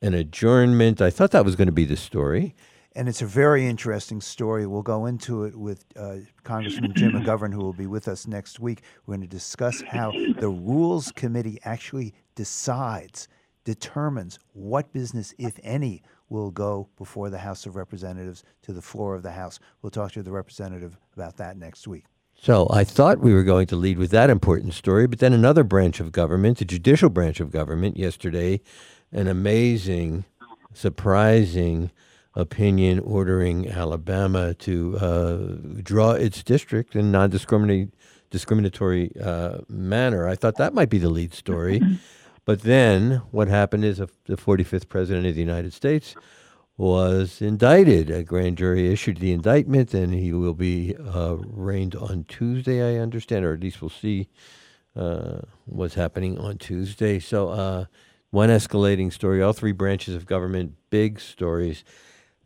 an adjournment. I thought that was going to be the story. And it's a very interesting story. We'll go into it with uh, Congressman Jim McGovern, who will be with us next week. We're going to discuss how the Rules Committee actually decides, determines what business, if any, will go before the House of Representatives to the floor of the House. We'll talk to the representative about that next week. So I thought we were going to lead with that important story, but then another branch of government, the judicial branch of government, yesterday, an amazing, surprising opinion ordering Alabama to uh, draw its district in non-discriminatory discriminatory uh, manner. I thought that might be the lead story, but then what happened is the 45th president of the United States was indicted. A grand jury issued the indictment, and he will be uh, arraigned on Tuesday. I understand, or at least we'll see uh, what's happening on Tuesday. So. Uh, one escalating story, all three branches of government, big stories.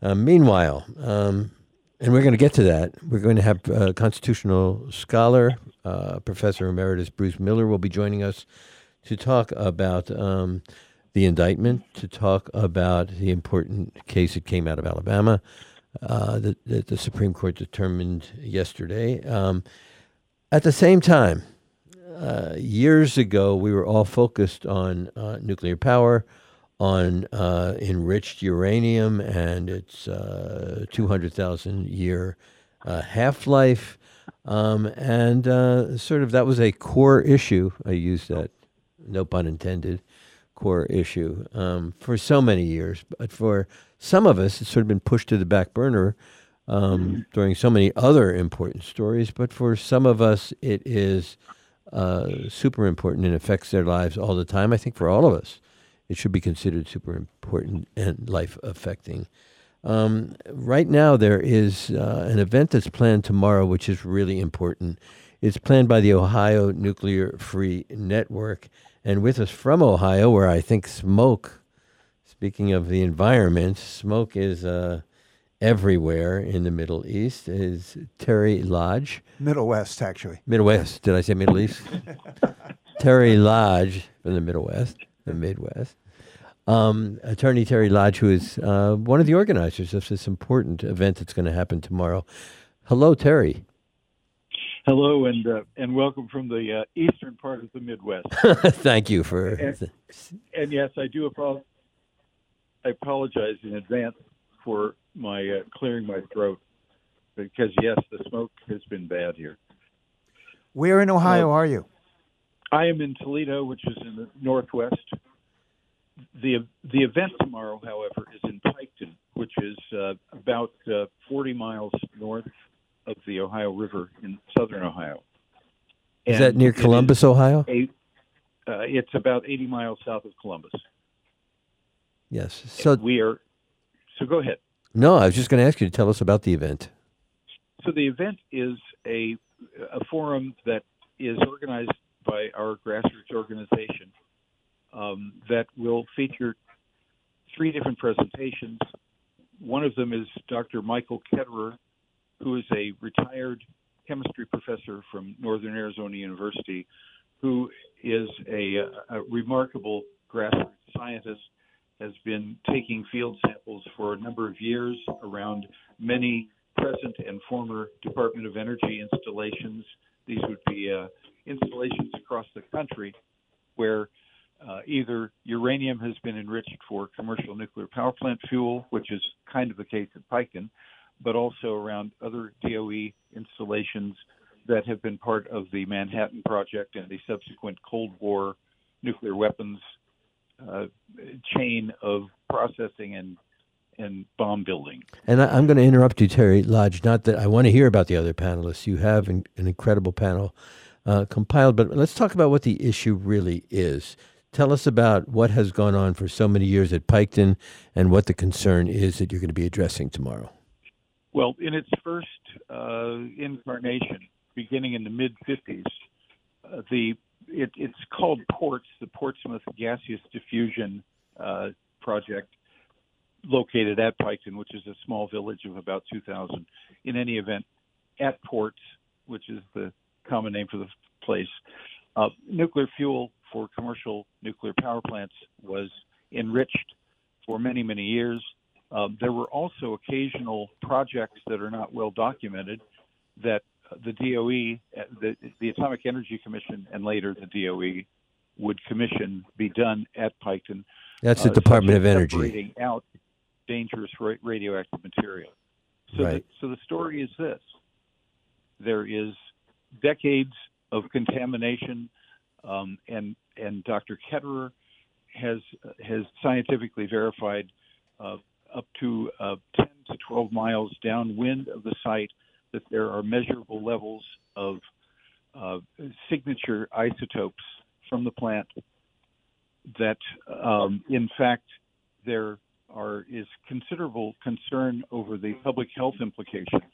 Uh, meanwhile, um, and we're going to get to that, we're going to have uh, constitutional scholar, uh, Professor Emeritus Bruce Miller will be joining us to talk about um, the indictment, to talk about the important case that came out of Alabama uh, that, that, the Supreme Court determined yesterday. Um, at the same time, uh, years ago, we were all focused on uh, nuclear power on uh, enriched uranium and its uh, 200,000 year uh, half life. Um, and sort of that was a core issue. I use that, no pun intended, core issue um, for so many years. But for some of us, it's sort of been pushed to the back burner um, during so many other important stories. But for some of us, it is uh, super important and affects their lives all the time. I think for all of us it should be considered super important and life affecting. Um, right now, there is uh, an event that's planned tomorrow, which is really important. It's planned by the Ohio Nuclear Free Network. And with us from Ohio, where I think smoke, speaking of the environment, smoke is uh, everywhere in the Middle East, is Terry Lodge. Middle West, actually. Middle West. Did I say Middle East? Terry Lodge from the Middle West the Midwest. Um, Attorney Terry Lodge, who is uh, one of the organizers of this important event that's going to happen tomorrow. Hello, Terry. Hello, and uh, and welcome from the uh, eastern part of the Midwest. Thank you for. And, and, yes, I do apologize. I apologize in advance for my uh, clearing my throat because yes, the smoke has been bad here. Where in Ohio are you? I am in Toledo, which is in the northwest. The the event tomorrow, however, is in Piketon, which is uh, about uh, 40 miles north of the Ohio River in southern Ohio. And is that near Columbus, Ohio? A, uh, it's about 80 miles south of Columbus. Yes. So and we are. So go ahead. No, I was just going to ask you to tell us about the event. So the event is a a forum that is organized by our grassroots organization um, that will feature three different presentations. One of them is Dr. Michael Ketterer, who is a retired chemistry professor from Northern Arizona University, who is a, a remarkable grassroots scientist, has been taking field samples for a number of years around many present and former Department of Energy installations. These would be uh, installations across the country where uh, either uranium has been enriched for commercial nuclear power plant fuel, which is kind of the case at Piketon, but also around other DOE installations that have been part of the Manhattan Project and the subsequent Cold War nuclear weapons uh, chain of processing and and bomb building. And I, am going to interrupt you, Terry Lodge. Not that I want to hear about the other panelists. You have an, an incredible panel uh, compiled. But let's talk about what the issue really is. Tell us about what has gone on for so many years at Piketon and what the concern is that you're going to be addressing tomorrow. Well, in its first uh, incarnation, beginning in the mid 50s, uh, the it, it's called PORTS, the Portsmouth Gaseous Diffusion uh, Project, located at Piketon, which is a small village of about 2,000. In any event, at Ports, which is the common name for the place, uh, nuclear fuel for commercial nuclear power plants was enriched for many, many years. Um, there were also occasional projects that are not well documented that the DOE, uh, the, the Atomic Energy Commission, and later the DOE would commission be done at Piketon. That's the uh, Department of Energy. separating out dangerous ra- radioactive material. So, Right. the, so the story is this: there is decades of contamination, um, and and Dr. Ketterer has has scientifically verified uh, up to uh, 10 to 12 miles downwind of the site that there are measurable levels of uh, signature isotopes from the plant. That, um, in fact, there are is considerable concern over the public health implications,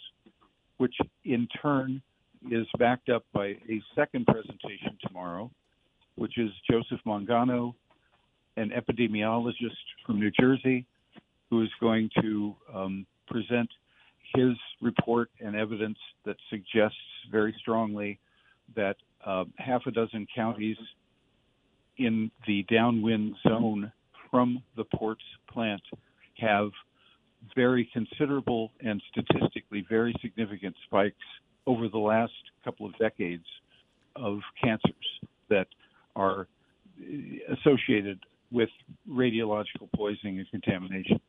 which in turn is backed up by a second presentation tomorrow, which is Joseph Mangano, an epidemiologist from New Jersey, who is going to um, present his report and evidence that suggests very strongly that uh, half a dozen counties in the downwind zone from the ports plant have very considerable and statistically very significant spikes over the last couple of decades of cancers that are uh, associated with radiological poisoning and contamination.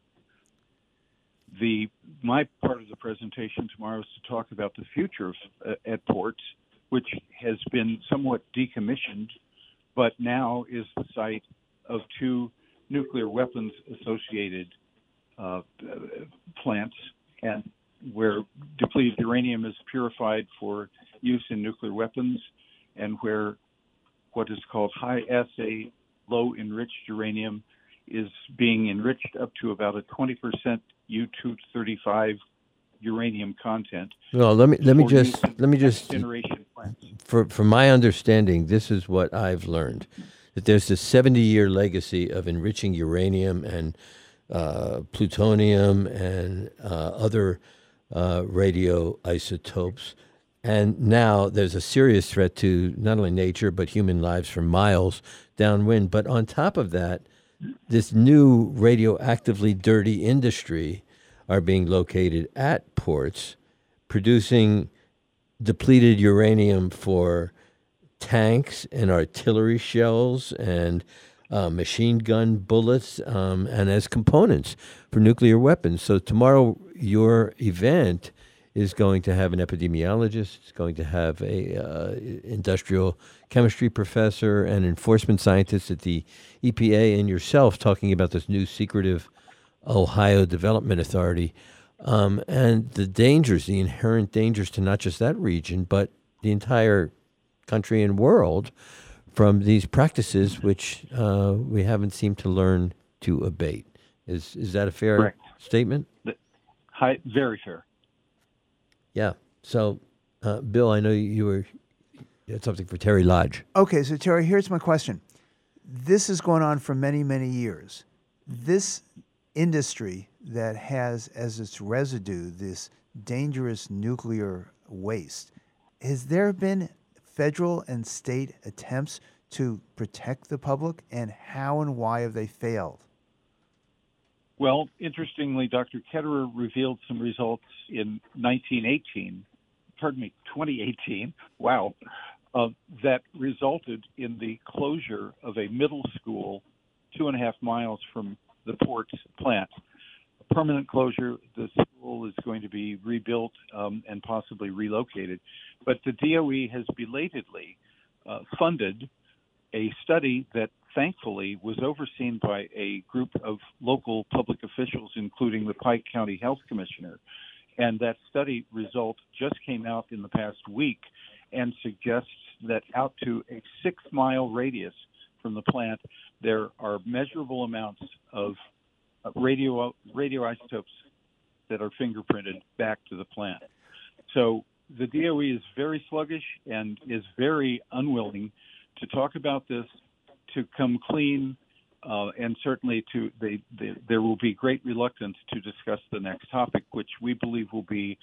The my part of the presentation tomorrow is to talk about the future of, uh, at ports, which has been somewhat decommissioned, but now is the site of two nuclear weapons associated uh, plants, and where depleted uranium is purified for use in nuclear weapons, and where what is called high assay low enriched uranium is being enriched up to about a 20% U-235 uranium content. Well, let me let me just let me just next-generation plants. for from my understanding, this is what I've learned that there's this 70 year legacy of enriching uranium and uh, plutonium and uh, other uh, radioisotopes. And now there's a serious threat to not only nature but human lives for miles downwind. But on top of that, this new radioactively dirty industry are being located at ports, producing depleted uranium for tanks and artillery shells and uh, machine gun bullets um, and as components for nuclear weapons. So tomorrow, your event is going to have an epidemiologist, it's going to have a uh, industrial chemistry professor, and enforcement scientist at the EPA, and yourself talking about this new secretive Ohio Development Authority, um, and the dangers, the inherent dangers to not just that region, but the entire country and world from these practices, which uh, we haven't seemed to learn to abate. Is is that a fair Correct. statement? High, very fair. Yeah. So, uh, Bill, I know you were you had something for Terry Lodge. Okay, so Terry, here's my question. This has gone on for many, many years. This industry that has as its residue this dangerous nuclear waste, has there been federal and state attempts to protect the public, and how and why have they failed? Well, interestingly, Dr. Ketterer revealed some results in 1918, pardon me, 2018, wow, uh, that resulted in the closure of a middle school two and a half miles from the port plant. A permanent closure, the school is going to be rebuilt um, and possibly relocated. But the DOE has belatedly uh, funded a study that thankfully was overseen by a group of local public officials, including the Pike County Health Commissioner. And that study result just came out in the past week and suggests that out to a six mile radius from the plant, there are measurable amounts of uh, radio radioisotopes that are fingerprinted back to the plant. So the DOE is very sluggish and is very unwilling to talk about this, to come clean uh, and certainly to they, they, there will be great reluctance to discuss the next topic, which we believe will be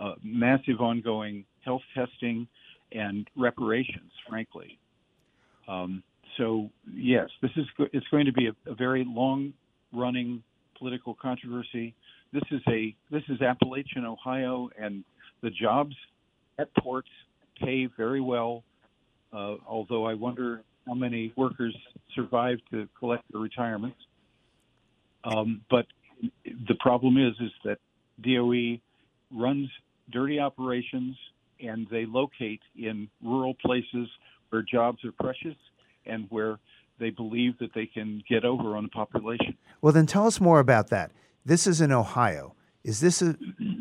uh, massive ongoing health testing and reparations. Frankly, um, so yes, this is it's going to be a, a very long-running political controversy. This is a this is Appalachian Ohio, and the jobs at ports pay very well. Uh, although I wonder how many workers survive to collect their retirements. Um, but the problem is is that DOE runs dirty operations and they locate in rural places where jobs are precious and where they believe that they can get over on the population. Well, then tell us more about that. This is in Ohio. Is this a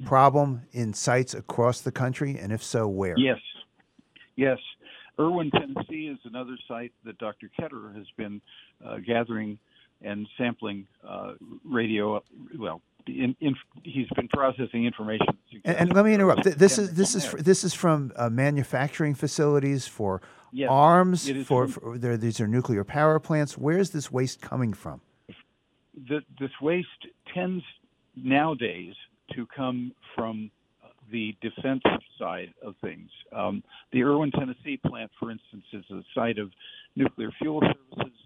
problem in sites across the country? And if so, where? Yes. Yes. Erwin, Tennessee is another site that Dr. Ketterer has been uh, gathering and sampling uh, radio. Well, in, in, he's been processing information. And, and let me interrupt. Th- This is this is this is from uh, manufacturing facilities for Yes, arms. For, for there, these are nuclear power plants. Where is this waste coming from? the, this waste tends nowadays to come from the defense side of things. Um, the Erwin, Tennessee plant, for instance, is a site of nuclear fuel services,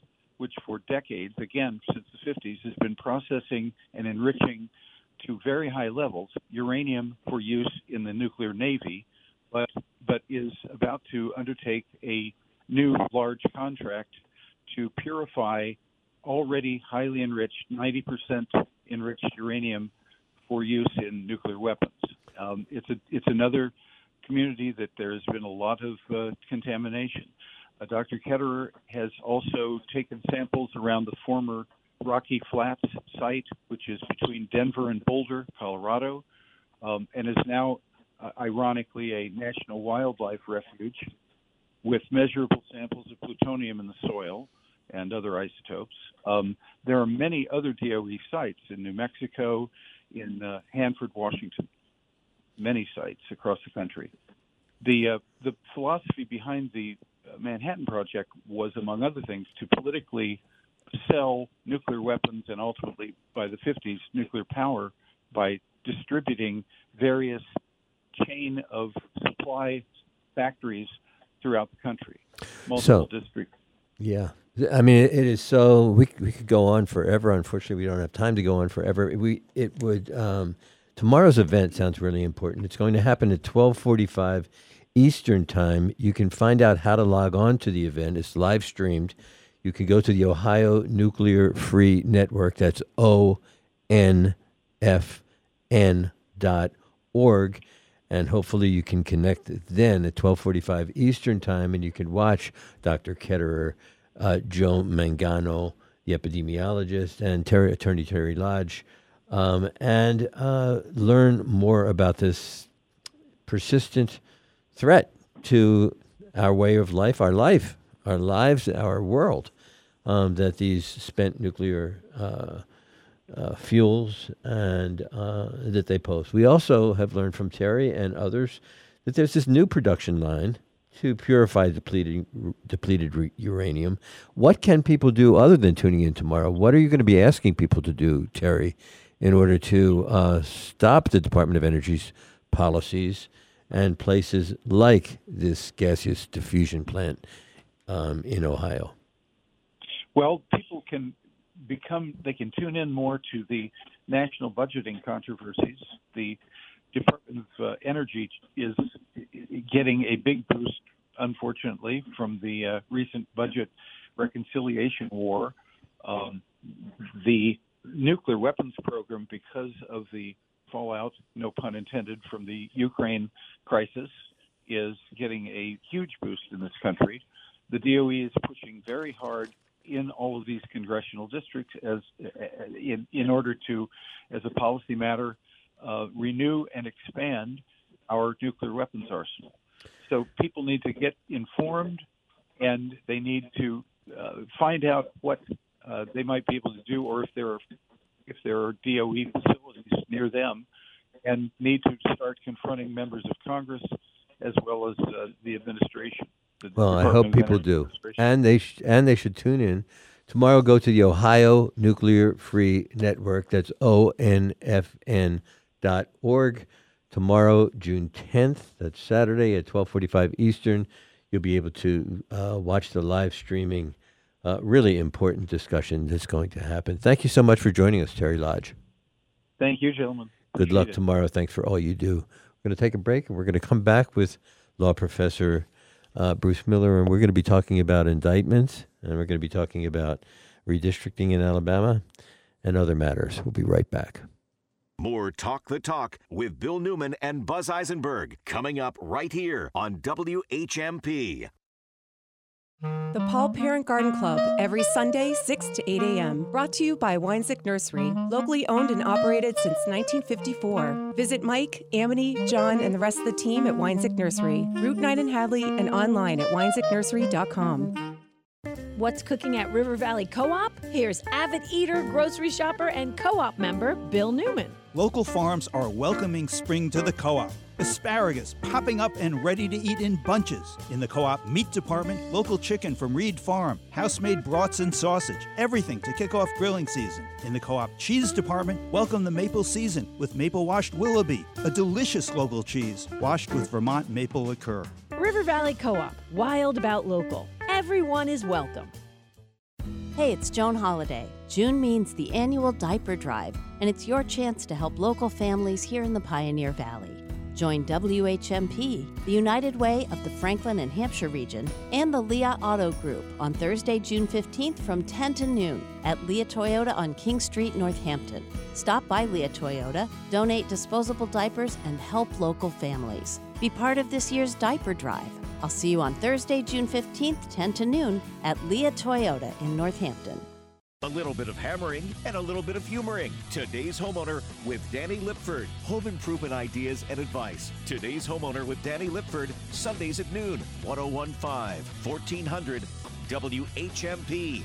which for decades, again since the 50s, has been processing and enriching to very high levels uranium for use in the nuclear navy, but but is about to undertake a new large contract to purify already highly enriched, 90% enriched uranium for use in nuclear weapons. Um, it's a it's another community that there has been a lot of uh, contamination. Uh, Dr. Ketterer has also taken samples around the former Rocky Flats site, which is between Denver and Boulder, Colorado, um, and is now, uh, ironically, a national wildlife refuge with measurable samples of plutonium in the soil and other isotopes. Um, there are many other DOE sites in New Mexico, in uh, Hanford, Washington, many sites across the country. The uh, the philosophy behind the Manhattan Project was, among other things, to politically sell nuclear weapons and ultimately, by the 50s, nuclear power by distributing various chain of supply factories throughout the country, multiple So- districts. Yeah. I mean, it, it is so. We, we could go on forever. Unfortunately, we don't have time to go on forever. We it would. Um, tomorrow's event sounds really important. It's going to happen at twelve forty-five Eastern time. You can find out how to log on to the event. It's live streamed. You can go to the Ohio Nuclear Free Network. That's O N F N dot org and hopefully you can connect then at 12:45 Eastern time, and you can watch Dr. Ketterer, uh, Joe Mangano, the epidemiologist, and Terry, Attorney Terry Lodge, um, and uh, learn more about this persistent threat to our way of life, our life, our lives, our world. Um, that these spent nuclear uh, uh, fuels and uh, that they pose. We also have learned from Terry and others that there's this new production line to purify depleted depleted re- uranium. What can people do other than tuning in tomorrow? What are you going to be asking people to do, Terry, in order to uh, stop the Department of Energy's policies and places like this gaseous diffusion plant um, in Ohio? Well, people can become they can tune in more to the national budgeting controversies. The Department of uh, Energy is getting a big boost, unfortunately, from the uh, recent budget reconciliation war. Um, the nuclear weapons program, because of the fallout, no pun intended, from the Ukraine crisis, is getting a huge boost in this country. The DOE is pushing very hard in all of these congressional districts as in in order to, as a policy matter, uh, renew and expand our nuclear weapons arsenal. So people need to get informed, and they need to uh, find out what uh, they might be able to do, or if there are if there are DOE facilities near them, and need to start confronting members of Congress as well as uh, the administration. the Well, I hope people do, and they sh- and they should tune in Tomorrow, go to the Ohio Nuclear Free Network. That's onfn.org. Tomorrow, June 10th, that's Saturday at 12:45 Eastern, you'll be able to uh, watch the live streaming. Uh, really important discussion that's going to happen. Thank you so much for joining us, Terry Lodge. Thank you, gentlemen. Good Appreciate luck it. tomorrow. Thanks for all you do. We're going to take a break and we're going to come back with law professor uh, Bruce Miller, and we're going to be talking about indictments, and we're going to be talking about redistricting in Alabama and other matters. We'll be right back. More Talk the Talk with Bill Newman and Buzz Eisenberg coming up right here on WHMP. The Paul Parent Garden Club, every Sunday, 6 to 8 a.m. Brought to you by Wanczyk Nursery, locally owned and operated since 1954. Visit Mike, Amity, John, and the rest of the team at Wanczyk Nursery, Route 9 in Hadley, and online at WanczykNursery.com. What's cooking at River Valley Co op? Here's avid eater, grocery shopper, and co op member Bill Newman. Local farms are welcoming spring to the co op. Asparagus popping up and ready to eat in bunches. In the co op meat department, local chicken from Reed Farm, house made brats and sausage, everything to kick off grilling season. In the co op cheese department, welcome the maple season with maple washed Willoughby, a delicious local cheese washed with Vermont maple liqueur. River Valley Co op, wild about local. Everyone is welcome. Hey, it's Joan Holiday. June means the annual diaper drive, and it's your chance to help local families here in the Pioneer Valley. Join WHMP, the United Way of the Franklin and Hampshire region, and the Lia Auto Group on Thursday, June 15th from 10 to noon at Lia Toyota on King Street, Northampton. Stop by Lia Toyota, donate disposable diapers, and help local families. Be part of this year's diaper drive. I'll see you on Thursday, June 15th, 10 to noon at Lia Toyota in Northampton. A little bit of hammering and a little bit of humoring. Today's homeowner with Danny Lipford. Home improvement ideas and advice. Today's homeowner with Danny Lipford. Sundays at noon. 1015 1400 WHMP.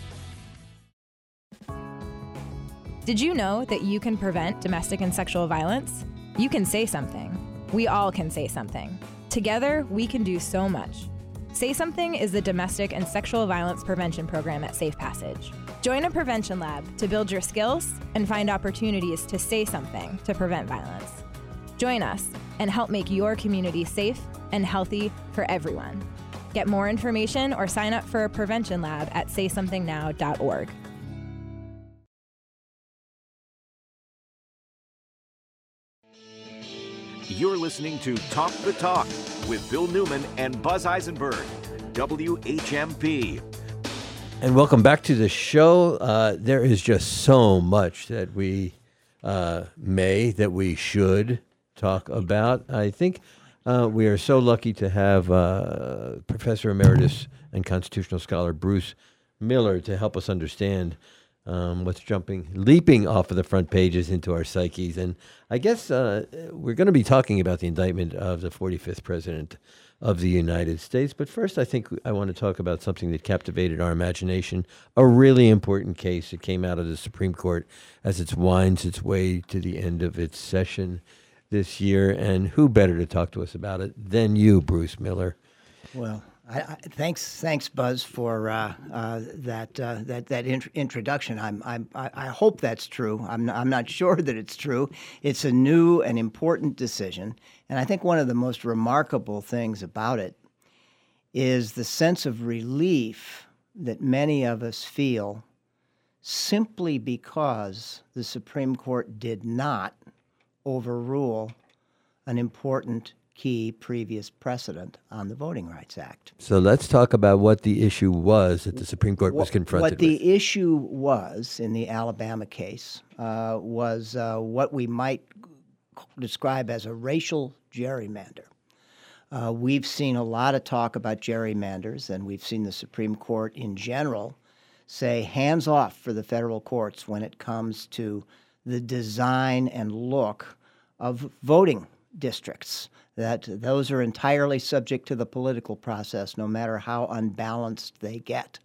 Did you know that you can prevent domestic and sexual violence? You can say something. We all can say something. Together, we can do so much. Say Something is the domestic and sexual violence prevention program at Safe Passage. Join a prevention lab to build your skills and find opportunities to say something to prevent violence. Join us and help make your community safe and healthy for everyone. Get more information or sign up for a prevention lab at saysomethingnow.org. You're listening to Talk the Talk with Bill Newman and Buzz Eisenberg. WHMP. And welcome back to the show. Uh, there is just so much that we uh, may, that we should talk about. I think uh, we are so lucky to have uh, Professor Emeritus and constitutional scholar Bruce Miller to help us understand um, what's jumping, leaping off of the front pages into our psyches. And I guess uh, we're going to be talking about the indictment of the 45th president of the United States. But first, I think I want to talk about something that captivated our imagination a really important case that came out of the Supreme Court as it winds its way to the end of its session this year. And who better to talk to us about it than you, Bruce Miller? Well, I, I, thanks, thanks, Buzz, for uh, uh, that uh, that that int- introduction. I'm, I'm, I hope that's true. I'm, I'm not sure that it's true. It's a new and important decision, and I think one of the most remarkable things about it is the sense of relief that many of us feel simply because the Supreme Court did not overrule an important key previous precedent on the Voting Rights Act. So let's talk about what the issue was that the Supreme Court was confronted What the with. issue was in the Alabama case uh, was uh, what we might describe as a racial gerrymander. Uh, we've seen a lot of talk about gerrymanders, and we've seen the Supreme Court in general say hands off for the federal courts when it comes to the design and look of voting districts. That those are entirely subject to the political process, no matter how unbalanced they get.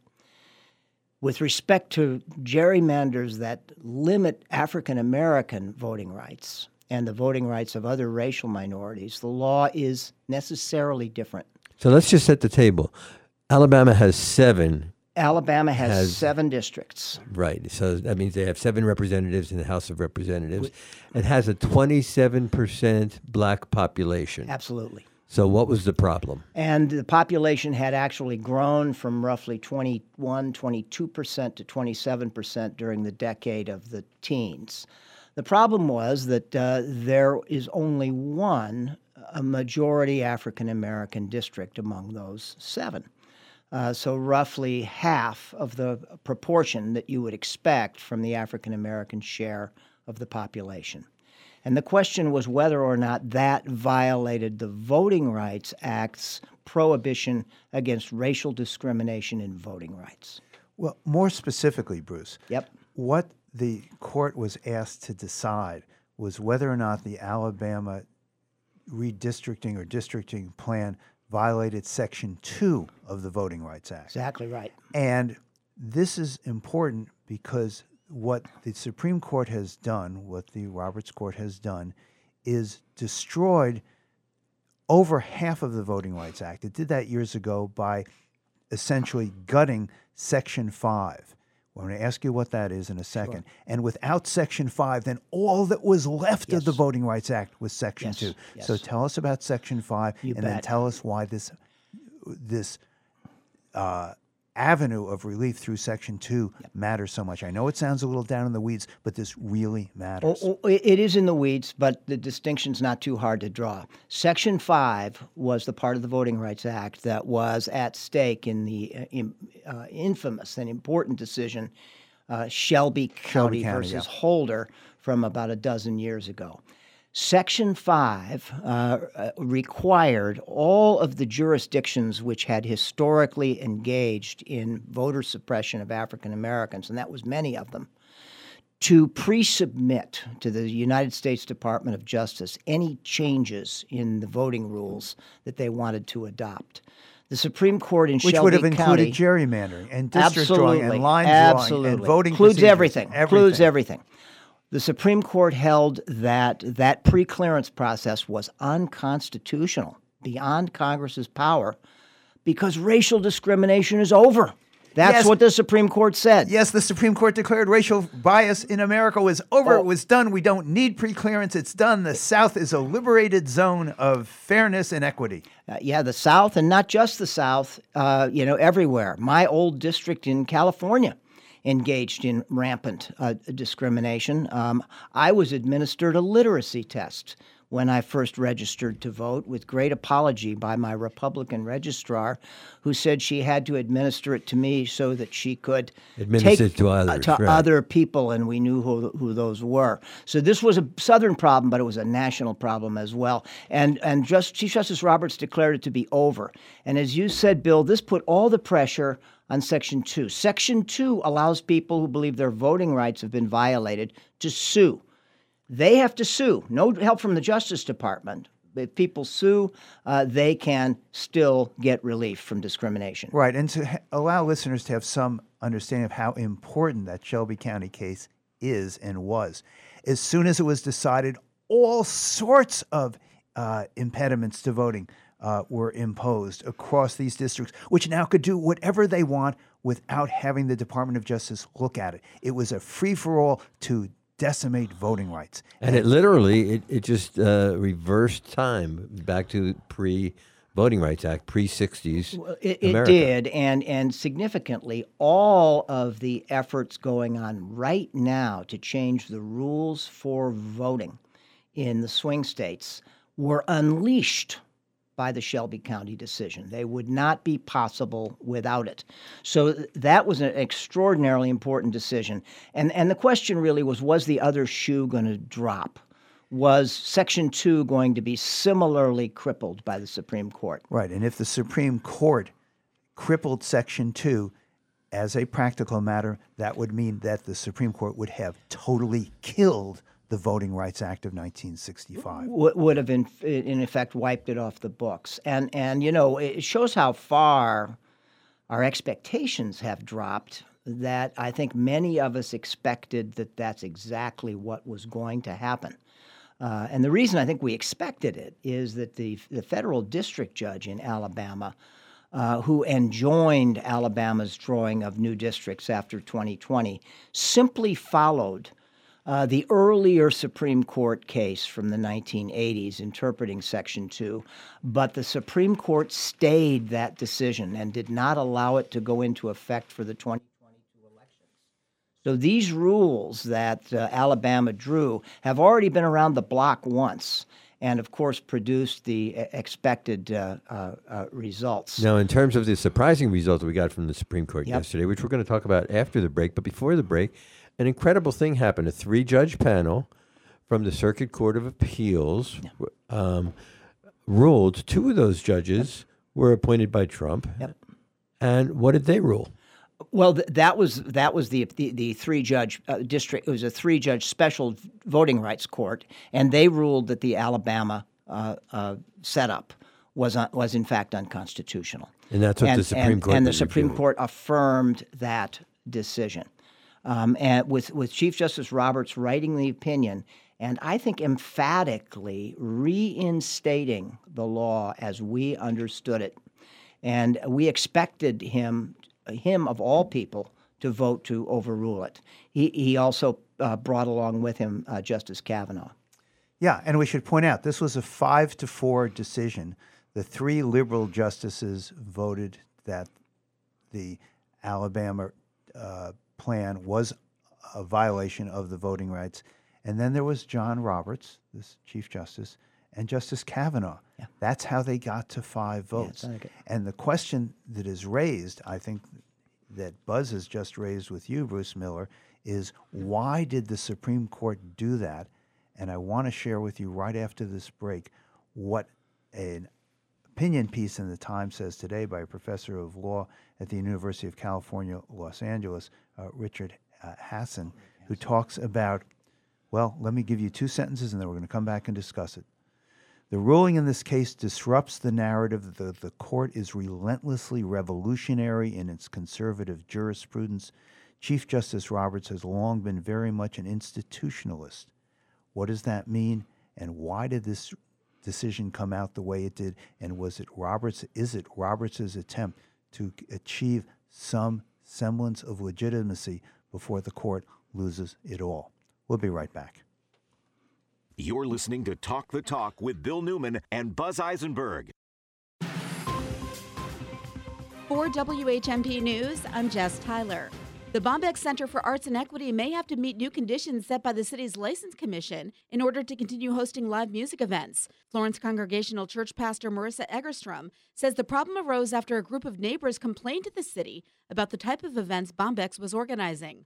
With respect to gerrymanders that limit African American voting rights and the voting rights of other racial minorities, the law is necessarily different. So let's just set the table. Alabama has seven Alabama has, has- seven districts. Right. So that means they have seven representatives in the House of Representatives. It has a 27% black population. Absolutely. So what was the problem? And the population had actually grown from roughly 21, 22% to 27% during the decade of the teens. The problem was that uh, there is only one, a majority African American district among those seven. Uh, so, roughly half of the proportion that you would expect from the African American share of the population. And the question was whether or not that violated the Voting Rights Act's prohibition against racial discrimination in voting rights. Well, more specifically, Bruce. Yep. What the court was asked to decide was whether or not the Alabama redistricting or districting plan violated Section 2 of the Voting Rights Act. Exactly right. And this is important because what the Supreme Court has done, what the Roberts Court has done, is destroyed over half of the Voting Rights Act. It did that years ago by essentially gutting Section 5. I'm going to ask you what that is in a second. And without Section 5, then all that was left of the Voting Rights Act was Section Yes, 2. yes. So tell us about Section 5 You and then tell us why this this uh, avenue of relief through Section 2 matters so much. I know it sounds a little down in the weeds, but this really matters. Oh, oh, it is in the weeds, but the distinction's not too hard to draw. Section 5 was the part of the Voting Rights Act that was at stake in the uh, in, uh, infamous and important decision, uh, Shelby County, County, versus yeah. Holder from about a dozen years ago. Section 5 uh, uh, required all of the jurisdictions which had historically engaged in voter suppression of African Americans, and that was many of them, to pre submit to the United States Department of Justice any changes in the voting rules that they wanted to adopt. The Supreme Court in Which Shelby would have included County, gerrymandering and district drawing and line drawing and voting includes procedures, everything, includes everything. The Supreme Court held that that pre-clearance process was unconstitutional, beyond Congress's power, because racial discrimination is over. That's Yes. what the Supreme Court said. Yes, the Supreme Court declared racial bias in America was over. Oh. It was done. We don't need preclearance. It's done. The South is a liberated zone of fairness and equity. Uh, yeah, the South, and not just the South, uh, you know, everywhere. My old district in California engaged in rampant uh, discrimination. Um, I was administered a literacy test when I first registered to vote, with great apology by my Republican registrar, who said she had to administer it to me so that she could Administer take it to uh, to right. other people, and we knew who, who those were. So this was a southern problem, but it was a national problem as well. And and just Chief Justice Roberts declared it to be over. And as you said, Bill, this put all the pressure on Section Two. Section Two allows people who believe their voting rights have been violated to sue. They have to sue. No help from the Justice Department. If people sue, uh, they can still get relief from discrimination. Right. And to ha- allow listeners to have some understanding of how important that Shelby County case is and was. As soon as it was decided, all sorts of uh, impediments to voting uh, were imposed across these districts, which now could do whatever they want without having the Department of Justice look at it. It was a free for all to decimate voting rights. And it literally, it, it just uh, reversed time back to pre Voting Rights Act, pre 60s. It, it did, and and significantly, all of the efforts going on right now to change the rules for voting in the swing states were unleashed by the Shelby County decision. They would not be possible without it. So that was an extraordinarily important decision. And and the question really was was the other shoe going to drop? Was Section 2 going to be similarly crippled by the Supreme Court? Right. And if the Supreme Court crippled Section 2 as a practical matter, that would mean that the Supreme Court would have totally killed the Voting Rights Act of 1965. would, would have in, in effect wiped it off the books. And and you know it shows how far our expectations have dropped. That I think many of us expected that that's exactly what was going to happen. Uh, and the reason I think we expected it is that the the federal district judge in Alabama uh, who enjoined Alabama's drawing of new districts after 2020, simply followed uh, the earlier Supreme Court case from the 1980s interpreting Section 2, but the Supreme Court stayed that decision and did not allow it to go into effect for the 2022 elections. So these rules that uh, Alabama drew have already been around the block once and of course produced the expected uh, uh, uh, results. Now, in terms of the surprising results we got from the Supreme Court Yep. yesterday, which we're going to talk about after the break, but before the break, an incredible thing happened. A three judge panel from the Circuit Court of Appeals um, ruled two of those judges were appointed by Trump. Yep. And what did they rule? Well, th- that was that was the the, the three judge uh, district. It was a three judge special voting rights court, and they ruled that the Alabama uh, uh, setup was un- was in fact unconstitutional. And that's what the Supreme and, Court and the Supreme. Court affirmed that decision, um, and with with Chief Justice Roberts writing the opinion. And I think emphatically reinstating the law as we understood it and we expected him, him of all people, to vote to overrule it. He, he also uh, brought along with him uh, Justice Kavanaugh. Yeah, and we should point out this was a five to four decision. The three liberal justices voted that the Alabama uh, plan was a violation of the voting rights. And then there was John Roberts, this Chief Justice, and Justice Kavanaugh. That's how they got to five votes. good. and the question that is raised, I think, that Buzz has just raised with you, Bruce Miller, is why did the Supreme Court do that? And I want to share with you right after this break what an opinion piece in the Times says today by a professor of law at the University of California, Los Angeles, uh, Richard uh, Hasen, who talks about, well, let me give you two sentences and then we're going to come back and discuss it. The ruling in this case disrupts the narrative that the court is relentlessly revolutionary in its conservative jurisprudence. Chief Justice Roberts has long been very much an institutionalist. What does that mean? And why did this decision come out the way it did? And was it Roberts? Is it Roberts's attempt to achieve some semblance of legitimacy before the court loses it all? We'll be right back. You're listening to Talk the Talk with Bill Newman and Buzz Eisenberg. For WHMP News, I'm Jess Tyler. The Bombyx Center for Arts and Equity may have to meet new conditions set by the city's License Commission in order to continue hosting live music events. Florence Congregational Church pastor Marissa Egerstrom says the problem arose after a group of neighbors complained to the city about the type of events Bombyx's was organizing.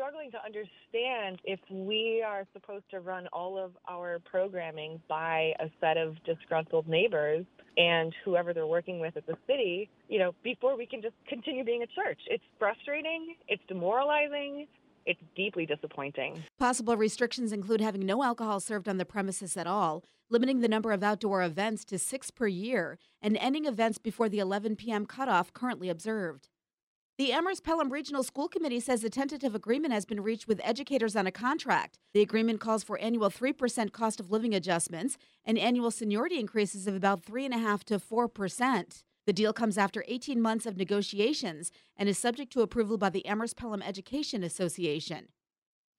Struggling to understand if we are supposed to run all of our programming by a set of disgruntled neighbors and whoever they're working with at the city, you know, before we can just continue being a church. It's frustrating, it's demoralizing, it's deeply disappointing. Possible restrictions include having no alcohol served on the premises at all, limiting the number of outdoor events to six per year, and ending events before the 11 p.m. cutoff currently observed. The Amherst Pelham Regional School Committee says a tentative agreement has been reached with educators on a contract. The agreement calls for annual 3% cost of living adjustments and annual seniority increases of about 3.5 to 4%. The deal comes after 18 months of negotiations and is subject to approval by the Amherst Pelham Education Association.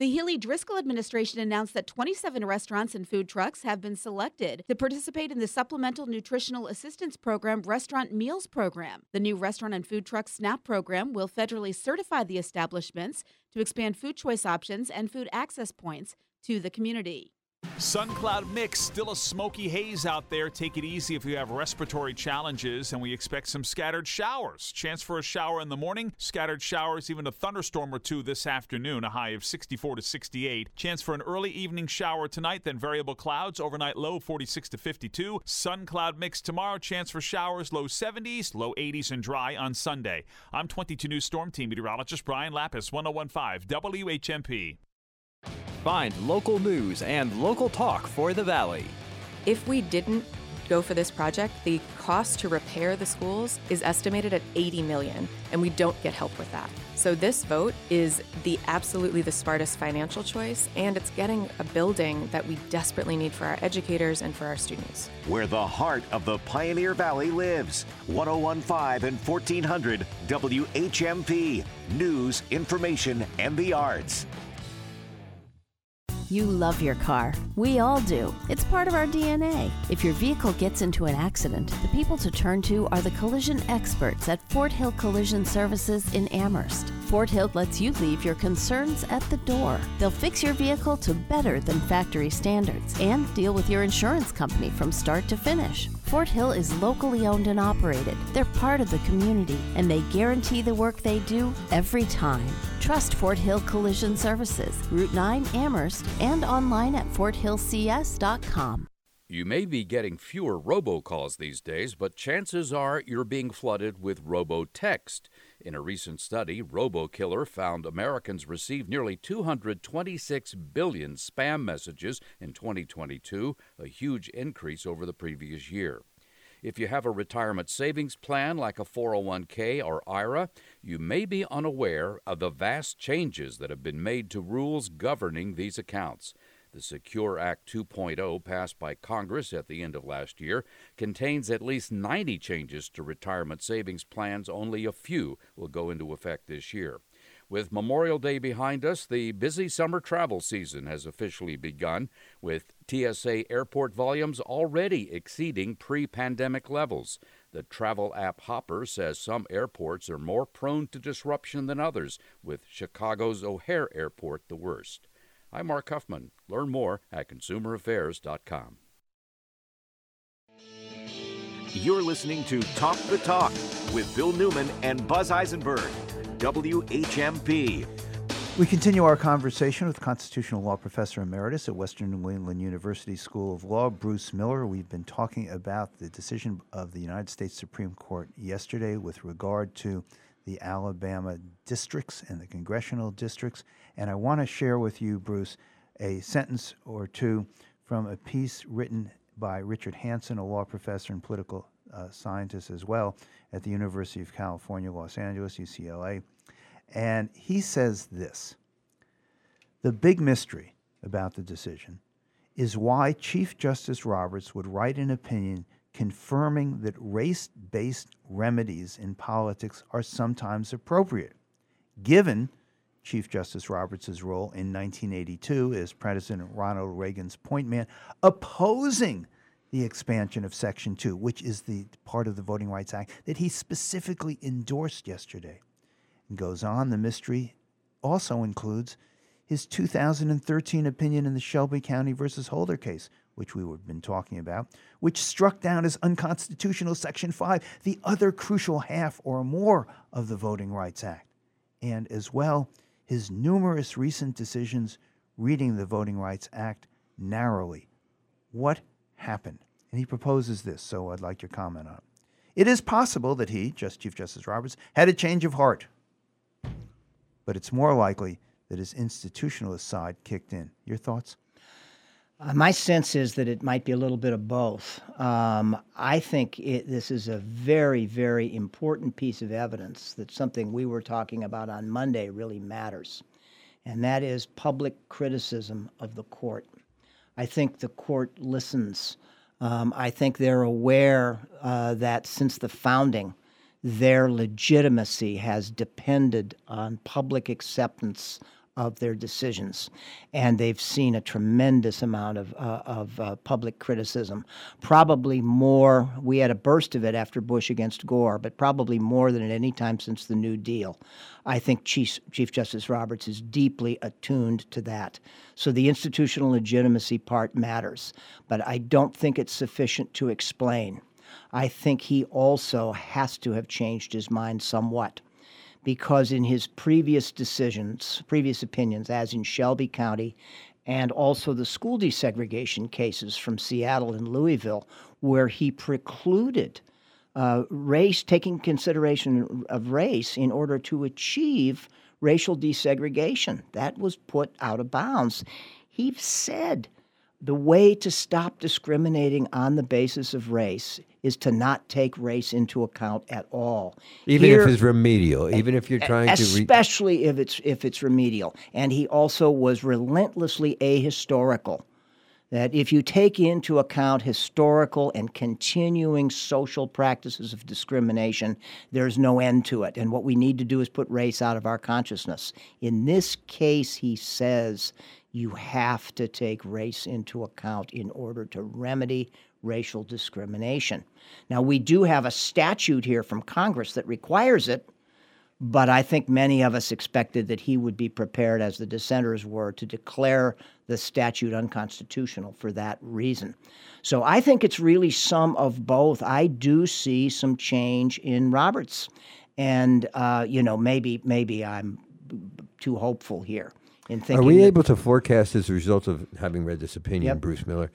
The Healey Driscoll administration announced that 27 restaurants and food trucks have been selected to participate in the Supplemental Nutritional Assistance Program Restaurant Meals Program. The new Restaurant and Food Truck SNAP program will federally certify the establishments to expand food choice options and food access points to the community. Sun cloud mix, still a smoky haze out there. Take it easy if you have respiratory challenges, and we expect some scattered showers. Chance for a shower in the morning, scattered showers, even a thunderstorm or two this afternoon, a high of 64 to 68. Chance for an early evening shower tonight, then variable clouds, overnight low 46 to 52. Sun cloud mix tomorrow, chance for showers, low 70s, low 80s, and dry on Sunday. I'm 22 News Storm Team meteorologist Brian Lapis, 1015 WHMP. Find local news and local talk for the Valley. If we didn't go for this project, the cost to repair the schools is estimated at 80 million, and we don't get help with that. So this vote is the absolutely the smartest financial choice, and it's getting a building that we desperately need for our educators and for our students. Where the heart of the Pioneer Valley lives. 1015 and 1400 WHMP. News, information, and the arts. You love your car. We all do. It's part of our DNA. If your vehicle gets into an accident, the people to turn to are the collision experts at Fort Hill Collision Services in Amherst. Fort Hill lets you leave your concerns at the door. They'll fix your vehicle to better than factory standards and deal with your insurance company from start to finish. Fort Hill is locally owned and operated. They're part of the community and they guarantee the work they do every time. Trust Fort Hill Collision Services, Route 9 Amherst, and online at forthillcs.com. You may be getting fewer robocalls these days, but chances are you're being flooded with robotext. In a recent study, RoboKiller found Americans received nearly 226 billion spam messages in 2022, a huge increase over the previous year. If you have a retirement savings plan like a 401k or IRA, you may be unaware of the vast changes that have been made to rules governing these accounts. The Secure Act 2.0, passed by Congress at the end of last year, contains at least 90 changes to retirement savings plans. Only a few will go into effect this year. With Memorial Day behind us, the busy summer travel season has officially begun, with TSA airport volumes already exceeding pre pandemic levels. The travel app Hopper says some airports are more prone to disruption than others, with Chicago's O'Hare Airport the worst. I'm Mark Huffman. Learn more at consumeraffairs.com. You're listening to Talk the Talk with Bill Newman and Buzz Eisenberg, WHMP. We continue our conversation with constitutional law professor emeritus at Western New England University School of Law, Bruce Miller. We've been talking about the decision of the United States Supreme Court yesterday with regard to the Alabama districts and the congressional districts. And I want to share with you, Bruce, a sentence or two from a piece written by Richard Hasen, a law professor and political uh, scientist as well at the University of California, Los Angeles, UCLA. And he says this The big mystery about the decision is why Chief Justice Roberts would write an opinion confirming that race based remedies in politics are sometimes appropriate, given Chief Justice Roberts' role in 1982 as President Ronald Reagan's point man, opposing the expansion of Section 2, which is the part of the Voting Rights Act that he specifically endorsed yesterday. Goes on, the mystery also includes his 2013 opinion in the Shelby County versus Holder case, which we have been talking about, which struck down as unconstitutional Section 5, the other crucial half or more of the Voting Rights Act. And as well, his numerous recent decisions reading the Voting Rights Act narrowly. What happened? And he proposes this, so I'd like your comment on it. It is possible that he, just Chief Justice Roberts, had a change of heart, but it's more likely that his institutionalist side kicked in. Your thoughts? Uh, my sense is that it might be a little bit of both. Um, I think it, this is a very, very important piece of evidence that something we were talking about on Monday really matters, and that is public criticism of the court. I think the court listens. Um, I think they're aware uh, that since the founding, their legitimacy has depended on public acceptance of their decisions. And they've seen a tremendous amount of, uh, of uh, public criticism. Probably more, we had a burst of it after Bush against Gore, but probably more than at any time since the New Deal. I think Chief, Chief Justice Roberts is deeply attuned to that. So the institutional legitimacy part matters, but I don't think it's sufficient to explain. I think he also has to have changed his mind somewhat because in his previous decisions, previous opinions, as in Shelby County and also the school desegregation cases from Seattle and Louisville, where he precluded uh, race, taking consideration of race in order to achieve racial desegregation. That was put out of bounds. He said the way to stop discriminating on the basis of race is to not take race into account at all. Even Here- if it's remedial, even if you're trying to. Re- especially if it's if it's remedial. And he also was relentlessly ahistorical. That if you take into account historical and continuing social practices of discrimination, there's no end to it. And what we need to do is put race out of our consciousness. In this case, he says you have to take race into account in order to remedy racial discrimination. Now, we do have a statute here from Congress that requires it, but I think many of us expected that he would be prepared, as the dissenters were, to declare the statute unconstitutional for that reason. So I think it's really some of both. I do see some change in Roberts, and uh, you know maybe maybe I'm too hopeful here in thinking. Are we that- able to forecast as a result of having read this opinion, Yep. Bruce Miller,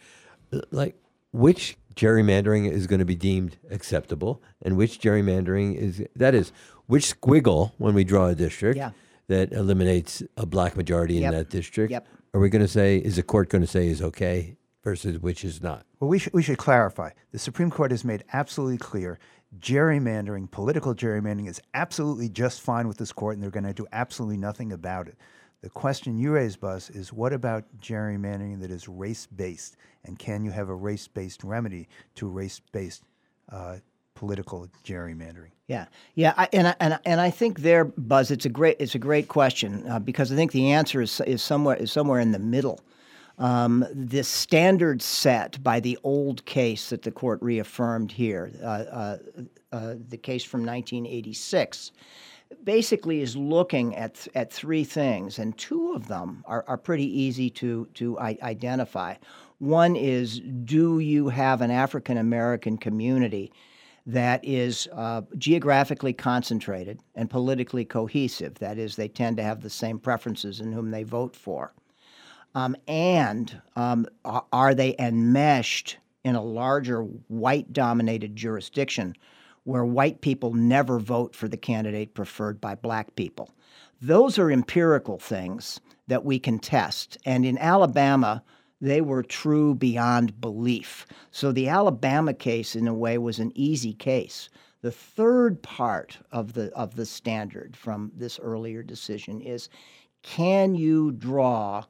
like which gerrymandering is going to be deemed acceptable and which gerrymandering is that is which squiggle when we draw a district Yeah. that eliminates a black majority in Yep. that district Yep. are we going to say is the court going to say is okay versus which is not Well, we should, we should clarify. The Supreme Court has made absolutely clear gerrymandering, political gerrymandering, is absolutely just fine with this court, and they're going to do absolutely nothing about it. The question you raise, Buzz, is what about gerrymandering that is race based? And can you have a race based remedy to race based uh, political gerrymandering? Yeah, yeah, I, and I, and I- and I think there, Buzz, it's a great it's a great question uh, because I think the answer is is somewhere is somewhere in the middle. Um, the standard set by the old case that the court reaffirmed here, uh, uh, uh, the case from 1986, basically is looking at at three things, and two of them are, are pretty easy to to identify. One is, do you have an African American community that is uh, geographically concentrated and politically cohesive? That is, they tend to have the same preferences in whom they vote for. Um, and um, are they enmeshed in a larger white dominated jurisdiction where white people never vote for the candidate preferred by black people? Those are empirical things that we can test. And in Alabama, they were true beyond belief. So the Alabama case, in a way, was an easy case. The third part of the, of the standard from this earlier decision is can you draw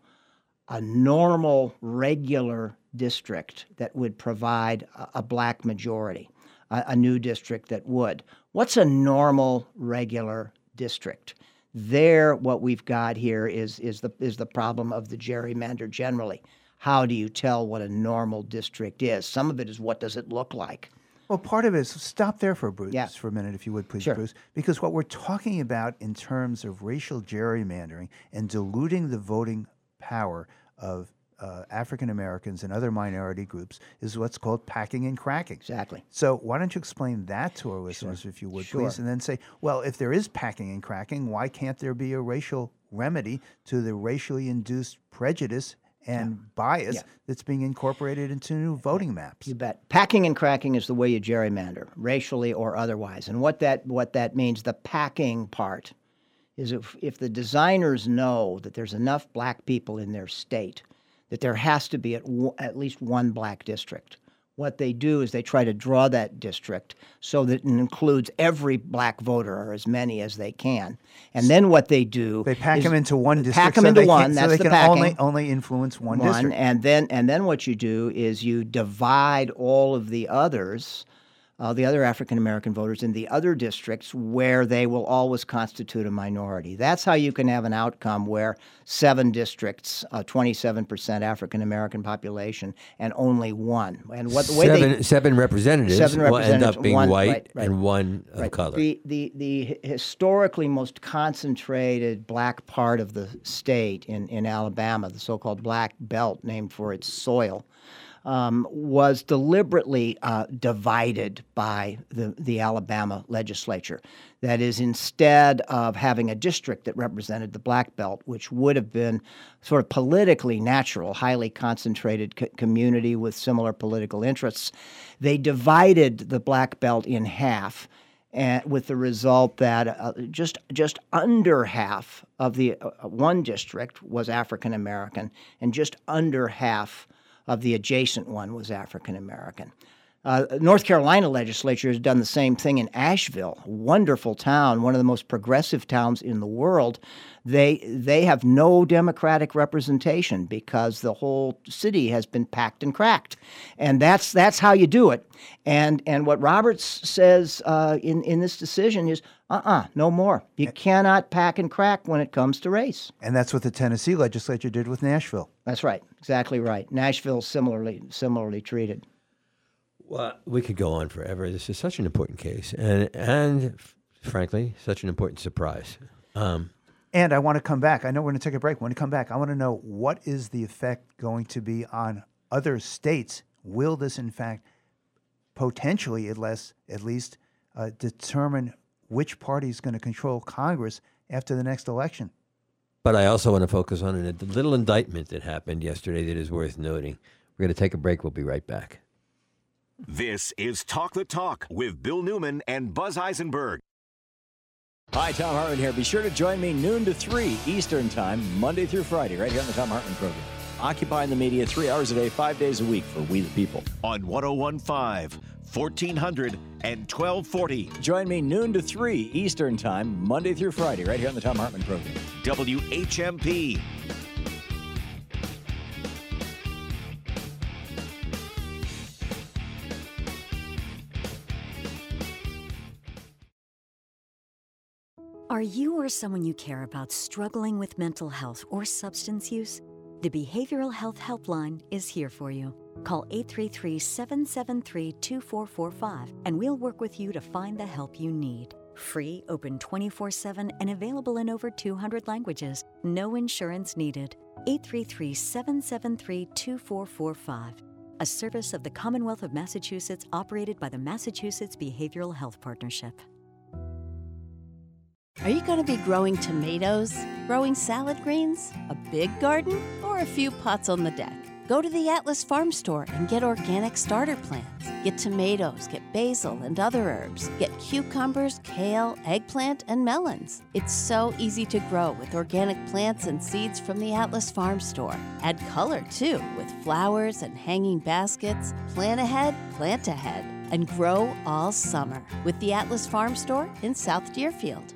a normal, regular district that would provide a, a black majority, a, a new district that would. What's a normal, regular district? There, what we've got here is, is, the, is the problem of the gerrymander generally. How do you tell what a normal district is? Some of it is what does it look like? Well, part of it is stop there for Bruce for a minute, if you would, please, Bruce. Because what we're talking about in terms of racial gerrymandering and diluting the voting power of uh, African Americans and other minority groups is what's called packing and cracking. Exactly. So why don't you explain that to our listeners, if you would, please, and then say, well, if there is packing and cracking, why can't there be a racial remedy to the racially induced prejudice and bias Yeah. that's being incorporated into new voting maps? You bet. Packing and cracking is the way you gerrymander, racially or otherwise. And what that what that means, the packing part, is if if the designers know that there's enough black people in their state, that there has to be at, w- at least one black district. What they do is they try to draw that district so that it includes every black voter or as many as they can. And then what they do They pack them into one district. Pack them so into they one. Can, that's so they the can packing only only influence one, district. and then and then what you do is you divide all of the others, uh, the other African American voters in the other districts where they will always constitute a minority. That's how you can have an outcome where seven districts, twenty-seven percent African American population, and only one. And what the way seven, they seven representatives seven will end up being one- white right, right. and one of Right. color. The, the, the historically most concentrated black part of the state in, in Alabama, the so called Black Belt, named for its soil, um, was deliberately uh, divided by the, the Alabama legislature. That is, instead of having a district that represented the Black Belt, which would have been sort of politically natural, highly concentrated co- community with similar political interests, they divided the Black Belt in half and with the result that uh, just just under half of the uh, one district was African American, and just under half of the adjacent one was African American. Uh, North Carolina legislature has done the same thing in Asheville, wonderful town, one of the most progressive towns in the world. They they have no Democratic representation because the whole city has been packed and cracked, and that's that's how you do it. And and what Roberts says uh, in in this decision is, uh uh no more. You cannot pack and crack when it comes to race. And that's what the Tennessee legislature did with Nashville. That's right, exactly right. Nashville similarly similarly treated. Well, we could go on forever. This is such an important case, and and frankly, such an important surprise. Um, And I want to come back. I know we're going to take a break. When we come back, I want to know what is the effect going to be on other states? Will this, in fact, potentially, at least, at least uh, determine which party is going to control Congress after the next election? but I also want to focus on a little indictment that happened yesterday that is worth noting. We're going to take a break. We'll be right back. This is Talk the Talk with Bill Newman and Buzz Isenberg. Hi, Thom Hartmann here. Be sure to join me noon to 3 Eastern Time, Monday through Friday, right here on the Thom Hartmann program. Occupying the media three hours a day, five days a week for We the People. On 1015, 1400, and 1240. Join me noon to 3 Eastern Time, Monday through Friday, right here on the Thom Hartmann program. WHMP. Are you or someone you care about struggling with mental health or substance use? The Behavioral Health Helpline is here for you. Call 833 773 2445 and we'll work with you to find the help you need. Free, open 24 7, and available in over 200 languages. No insurance needed. 833 773 2445. A service of the Commonwealth of Massachusetts operated by the Massachusetts Behavioral Health Partnership. Are you going to be growing tomatoes, growing salad greens, a big garden, a few pots on the deck? Go to the Atlas Farm Store and get organic starter plants. Get tomatoes, get basil and other herbs, get cucumbers, kale, eggplant, and melons. It's so easy to grow with organic plants and seeds from the Atlas Farm Store. Add color too with flowers and hanging baskets. Plan ahead, plant ahead, and grow all summer with the Atlas Farm Store in South Deerfield.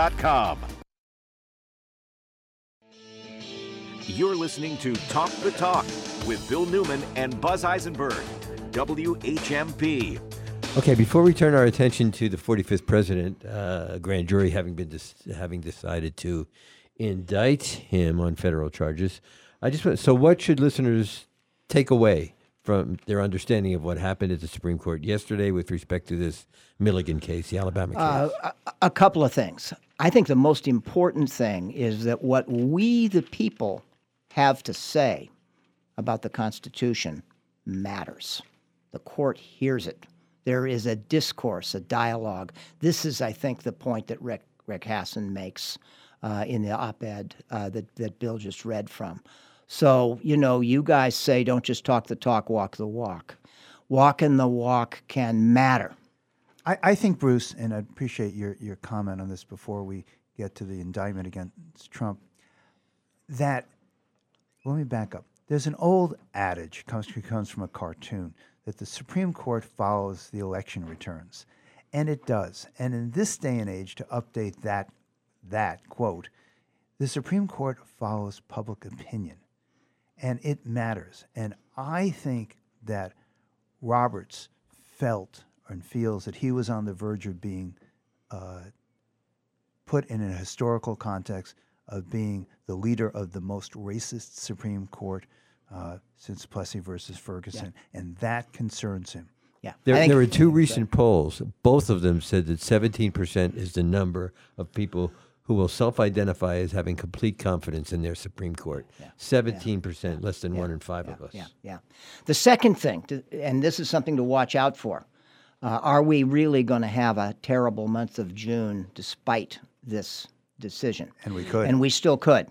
You're listening to Talk the Talk with Bill Newman and Buzz Isenberg. WHMP. Okay, before we turn our attention to the 45th president, uh, grand jury having been having decided to indict him on federal charges, I just want, so what should listeners take away from their understanding of what happened at the Supreme Court yesterday with respect to this Milligan case, the Alabama case? Uh, a, a couple of things. I think the most important thing is that what we, the people, have to say about the Constitution matters. The court hears it. There is a discourse, a dialogue. This is, I think, the point that Rick, Rick Hasen makes uh, in the op ed uh, that, that Bill just read from. So, you know, you guys say don't just talk the talk, walk the walk. Walking the walk can matter. I, I think, Bruce, and I appreciate your, your comment on this before we get to the indictment against Trump, that, let me back up. There's an old adage, comes, comes from a cartoon, that the Supreme Court follows the election returns. And it does. And in this day and age, to update that, that quote, the Supreme Court follows public opinion. And it matters. And I think that Roberts felt and feels that he was on the verge of being uh, put in a historical context of being the leader of the most racist Supreme Court uh, since Plessy versus Ferguson, and that concerns him. Yeah, There, I there were two recent polls. Both of them said that 17% is the number of people who will self-identify as having complete confidence in their Supreme Court. Seventeen percent, less than one in five of us. Yeah, yeah. The second thing, to, and this is something to watch out for, uh, are we really going to have a terrible month of June despite this decision? And we could. And we still could.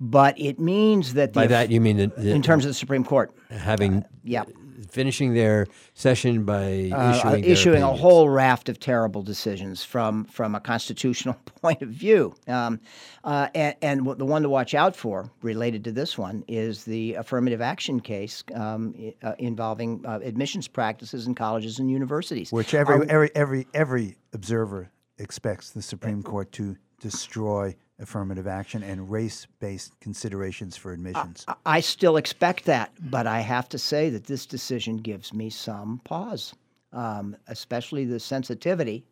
But it means that the By that you mean the, the- in terms of the Supreme Court, having yeah. Finishing their session by uh, issuing, their issuing a whole raft of terrible decisions from from a constitutional point of view. Um, uh, and, and the one to watch out for, related to this one, is the affirmative action case um, uh, involving uh, admissions practices in colleges and universities. Which every, Are- every, every, every observer expects the Supreme Court to destroy affirmative action and race based considerations for admissions. I- I still expect that, but I have to say that this decision gives me some pause, um, especially the sensitivity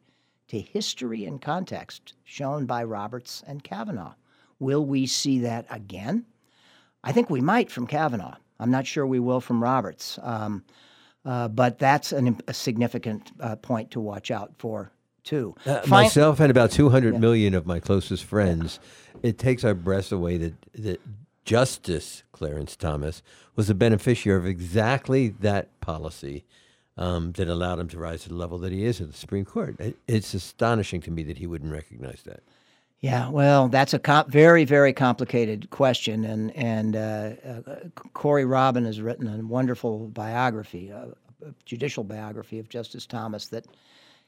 to history and context shown by Roberts and Kavanaugh. Will we see that again? I think we might from Kavanaugh. I'm not sure we will from Roberts. Um, uh, but that's an, a significant uh, point to watch out for, too. Uh, Fin- myself and about two hundred million of my closest friends, it takes our breath away that, that Justice Clarence Thomas was a beneficiary of exactly that policy um, that allowed him to rise to the level that he is at the Supreme Court. It, it's astonishing to me that he wouldn't recognize that. Yeah, well, that's a com- very, very complicated question, and and uh, uh, Corey Robin has written a wonderful biography, a, a judicial biography of Justice Thomas that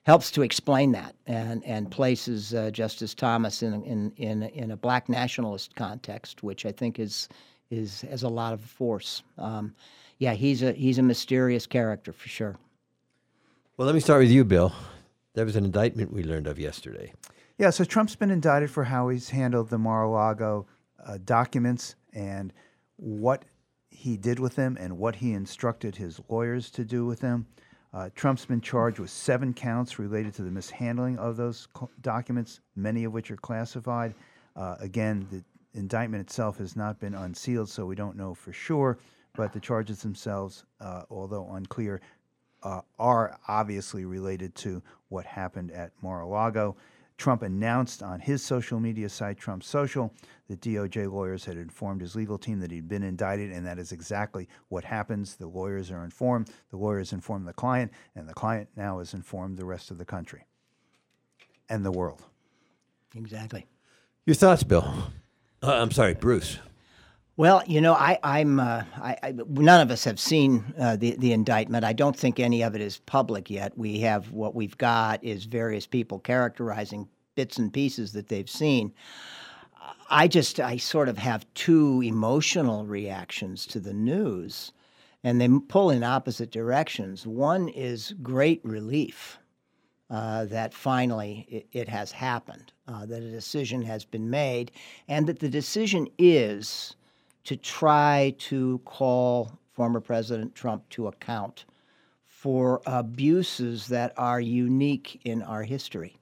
helps to explain that and and places uh, Justice Thomas in in in in a black nationalist context, which I think is is has a lot of force. Um, yeah, he's a he's a mysterious character for sure. Well, let me start with you, Bill. There was an indictment we learned of yesterday. Yeah, so Trump's been indicted for how he's handled the Mar-a-Lago uh, documents and what he did with them and what he instructed his lawyers to do with them. Uh, Trump's been charged with seven counts related to the mishandling of those documents, many of which are classified. Uh, again, the indictment itself has not been unsealed, so we don't know for sure. But the charges themselves, uh, although unclear, uh, are obviously related to what happened at Mar-a-Lago. Trump announced on his social media site, Trump Social, that DOJ lawyers had informed his legal team that he'd been indicted, and that is exactly what happens. The lawyers are informed, the lawyers inform the client, and the client now has informed the rest of the country and the world. Exactly. Your thoughts, Bill? Uh, I'm sorry, Bruce. Well, you know, I, I'm. Uh, none of us have seen uh, the the indictment. I don't think any of it is public yet. We have what we've got is various people characterizing bits and pieces that they've seen. I just, I sort of have two emotional reactions to the news, and they pull in opposite directions. One is great relief uh, that finally it, it has happened, uh, that a decision has been made, and that the decision is to try to call former President Trump to account for abuses that are unique in our history.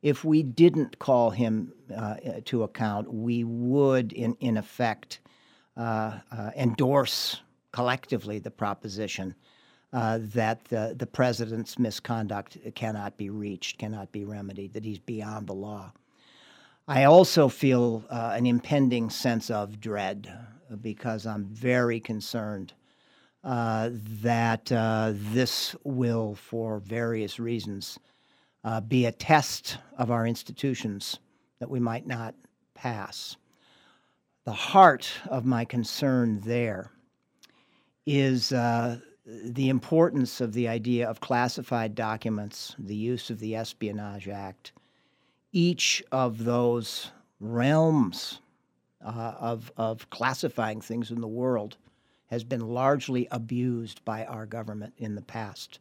If we didn't call him uh, to account, we would, in, in effect, uh, uh, endorse collectively the proposition uh, that the, the president's misconduct cannot be reached, cannot be remedied, that he's beyond the law. I also feel uh, an impending sense of dread because I'm very concerned uh, that uh, this will, for various reasons, uh, be a test of our institutions that we might not pass. The heart of my concern there is uh, the importance of the idea of classified documents, the use of the Espionage Act. Each of those realms uh, of, of classifying things in the world has been largely abused by our government in the past.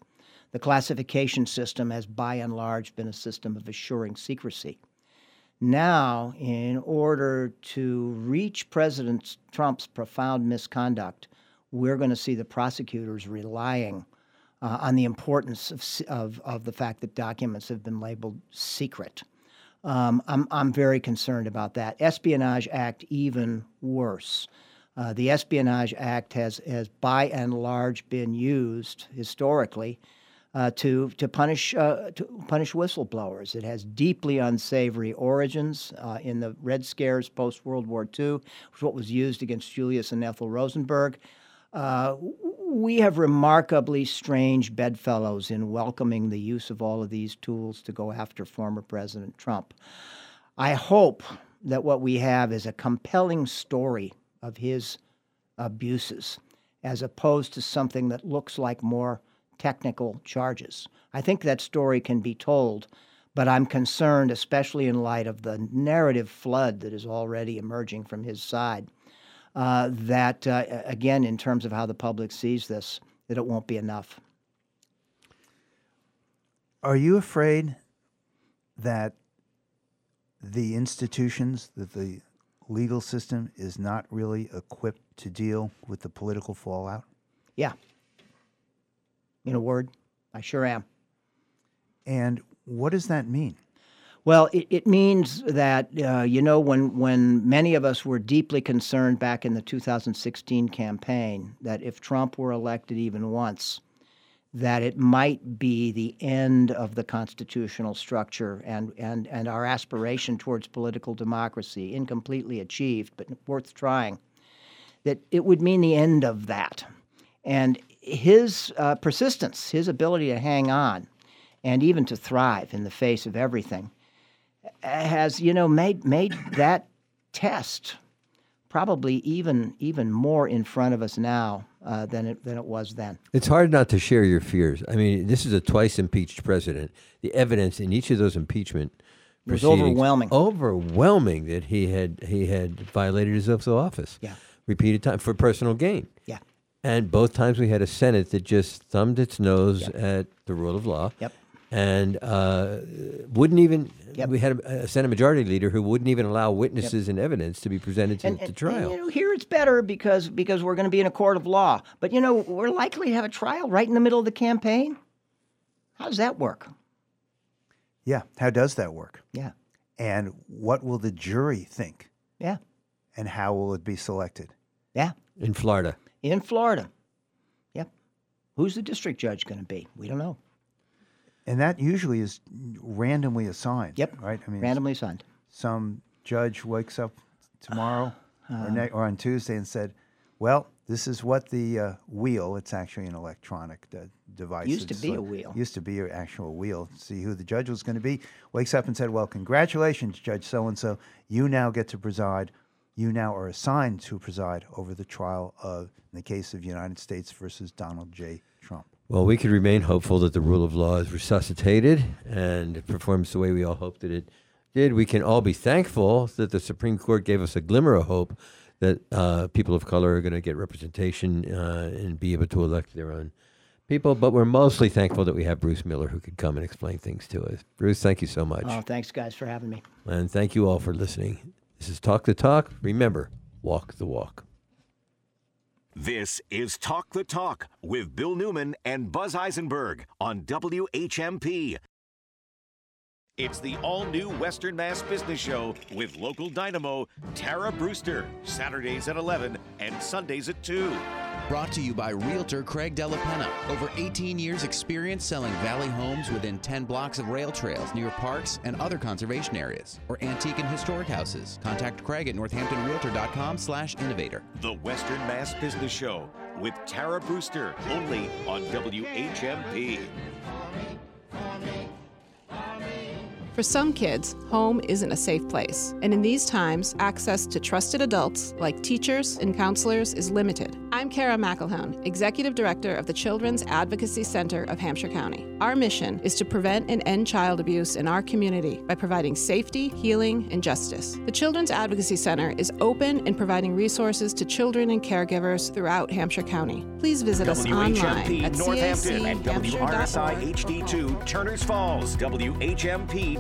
The classification system has by and large been a system of assuring secrecy. Now, in order to reach President Trump's profound misconduct, we're going to see the prosecutors relying uh, on the importance of, of, of the fact that documents have been labeled secret. Um, I'm, I'm very concerned about that. Espionage Act, even worse. Uh, the Espionage Act has, has by and large been used historically uh, to to punish uh, to punish whistleblowers. It has deeply unsavory origins uh, in the Red Scares post World War II, which what was used against Julius and Ethel Rosenberg. We have remarkably strange bedfellows in welcoming the use of all of these tools to go after former President Trump. I hope that what we have is a compelling story of his abuses as opposed to something that looks like more technical charges. I think that story can be told, but I'm concerned, especially in light of the narrative flood that is already emerging from his side, uh, that, uh, again, in terms of how the public sees this, that it won't be enough. Are you afraid that the institutions, that the legal system is not really equipped to deal with the political fallout? Yeah. In a word, I sure am. And what does that mean? Well, it, it means that, uh, you know, when, when many of us were deeply concerned back in the 2016 campaign that if Trump were elected even once, that it might be the end of the constitutional structure and, and, and our aspiration towards political democracy, incompletely achieved, but worth trying, that it would mean the end of that. And his uh, persistence, his ability to hang on, and even to thrive in the face of everything, has you know made made that test probably even even more in front of us now uh, than it than it was then. It's hard not to share your fears. I mean, this is a twice impeached president. The evidence in each of those impeachment was overwhelming. overwhelming that he had he had violated his oath of office. Yeah. repeated time for personal gain. Yeah. and both times we had a Senate that just thumbed its nose at the rule of law. Yep. And uh, wouldn't even. We had a, a Senate Majority Leader who wouldn't even allow witnesses and evidence to be presented to, And- to and- trial. and, you know, here it's better because because we're going to be in a court of law. But you know, we're likely to have a trial right in the middle of the campaign. How does that work? Yeah. How does that work? Yeah. And what will the jury think? Yeah. And how will it be selected? Yeah. in Florida. In Florida. Yep. Who's the district judge going to be? We don't know. And that usually is randomly assigned. Yep. Right. I mean, Randomly assigned. Some judge wakes up tomorrow or, Uh, ne- or on Tuesday and said, "Well, this is what the uh, wheel. It's actually an electronic de- device. Used to be like- a wheel. Used to be an actual wheel. See who the judge was going to be. Wakes up and said, "Well, congratulations, Judge So and So. You now get to preside. You now are assigned to preside over the trial of, in the case of United States versus Donald J. Trump." Well, we could remain hopeful that the rule of law is resuscitated and performs the way we all hoped that it did. We can all be thankful that the Supreme Court gave us a glimmer of hope that uh, people of color are going to get representation uh, and be able to elect their own people. But we're mostly thankful that we have Bruce Miller who could come and explain things to us. Bruce, thank you so much. Oh, thanks, guys, for having me. And thank you all for listening. This is Talk the Talk. Remember, walk the walk. This is Talk the Talk with Bill Newman and Buzz Isenberg on WHMP. It's the all new Western Mass Business Show with local dynamo Tara Brewster, Saturdays at 11 and Sundays at 2. Brought to you by Realtor Craig Della Penna. Over 18 years experience selling valley homes within 10 blocks of rail trails near parks and other conservation areas or antique and historic houses. Contact Craig at northamptonrealtor.com slash innovator. The Western Mass Business Show with Tara Brewster, only on WHMP. For some kids, home isn't a safe place. And in these times, access to trusted adults like teachers and counselors is limited. I'm Kara McElhone, Executive Director of the Children's Advocacy Center of Hampshire County. Our mission is to prevent and end child abuse in our community by providing safety, healing, and justice. The Children's Advocacy Center is open and providing resources to children and caregivers throughout Hampshire County. Please visit us online WHMP at Northampton and. WRSI HD2 Turners Falls,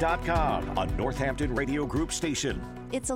WHMP.com, a Northampton Radio Group station. It's a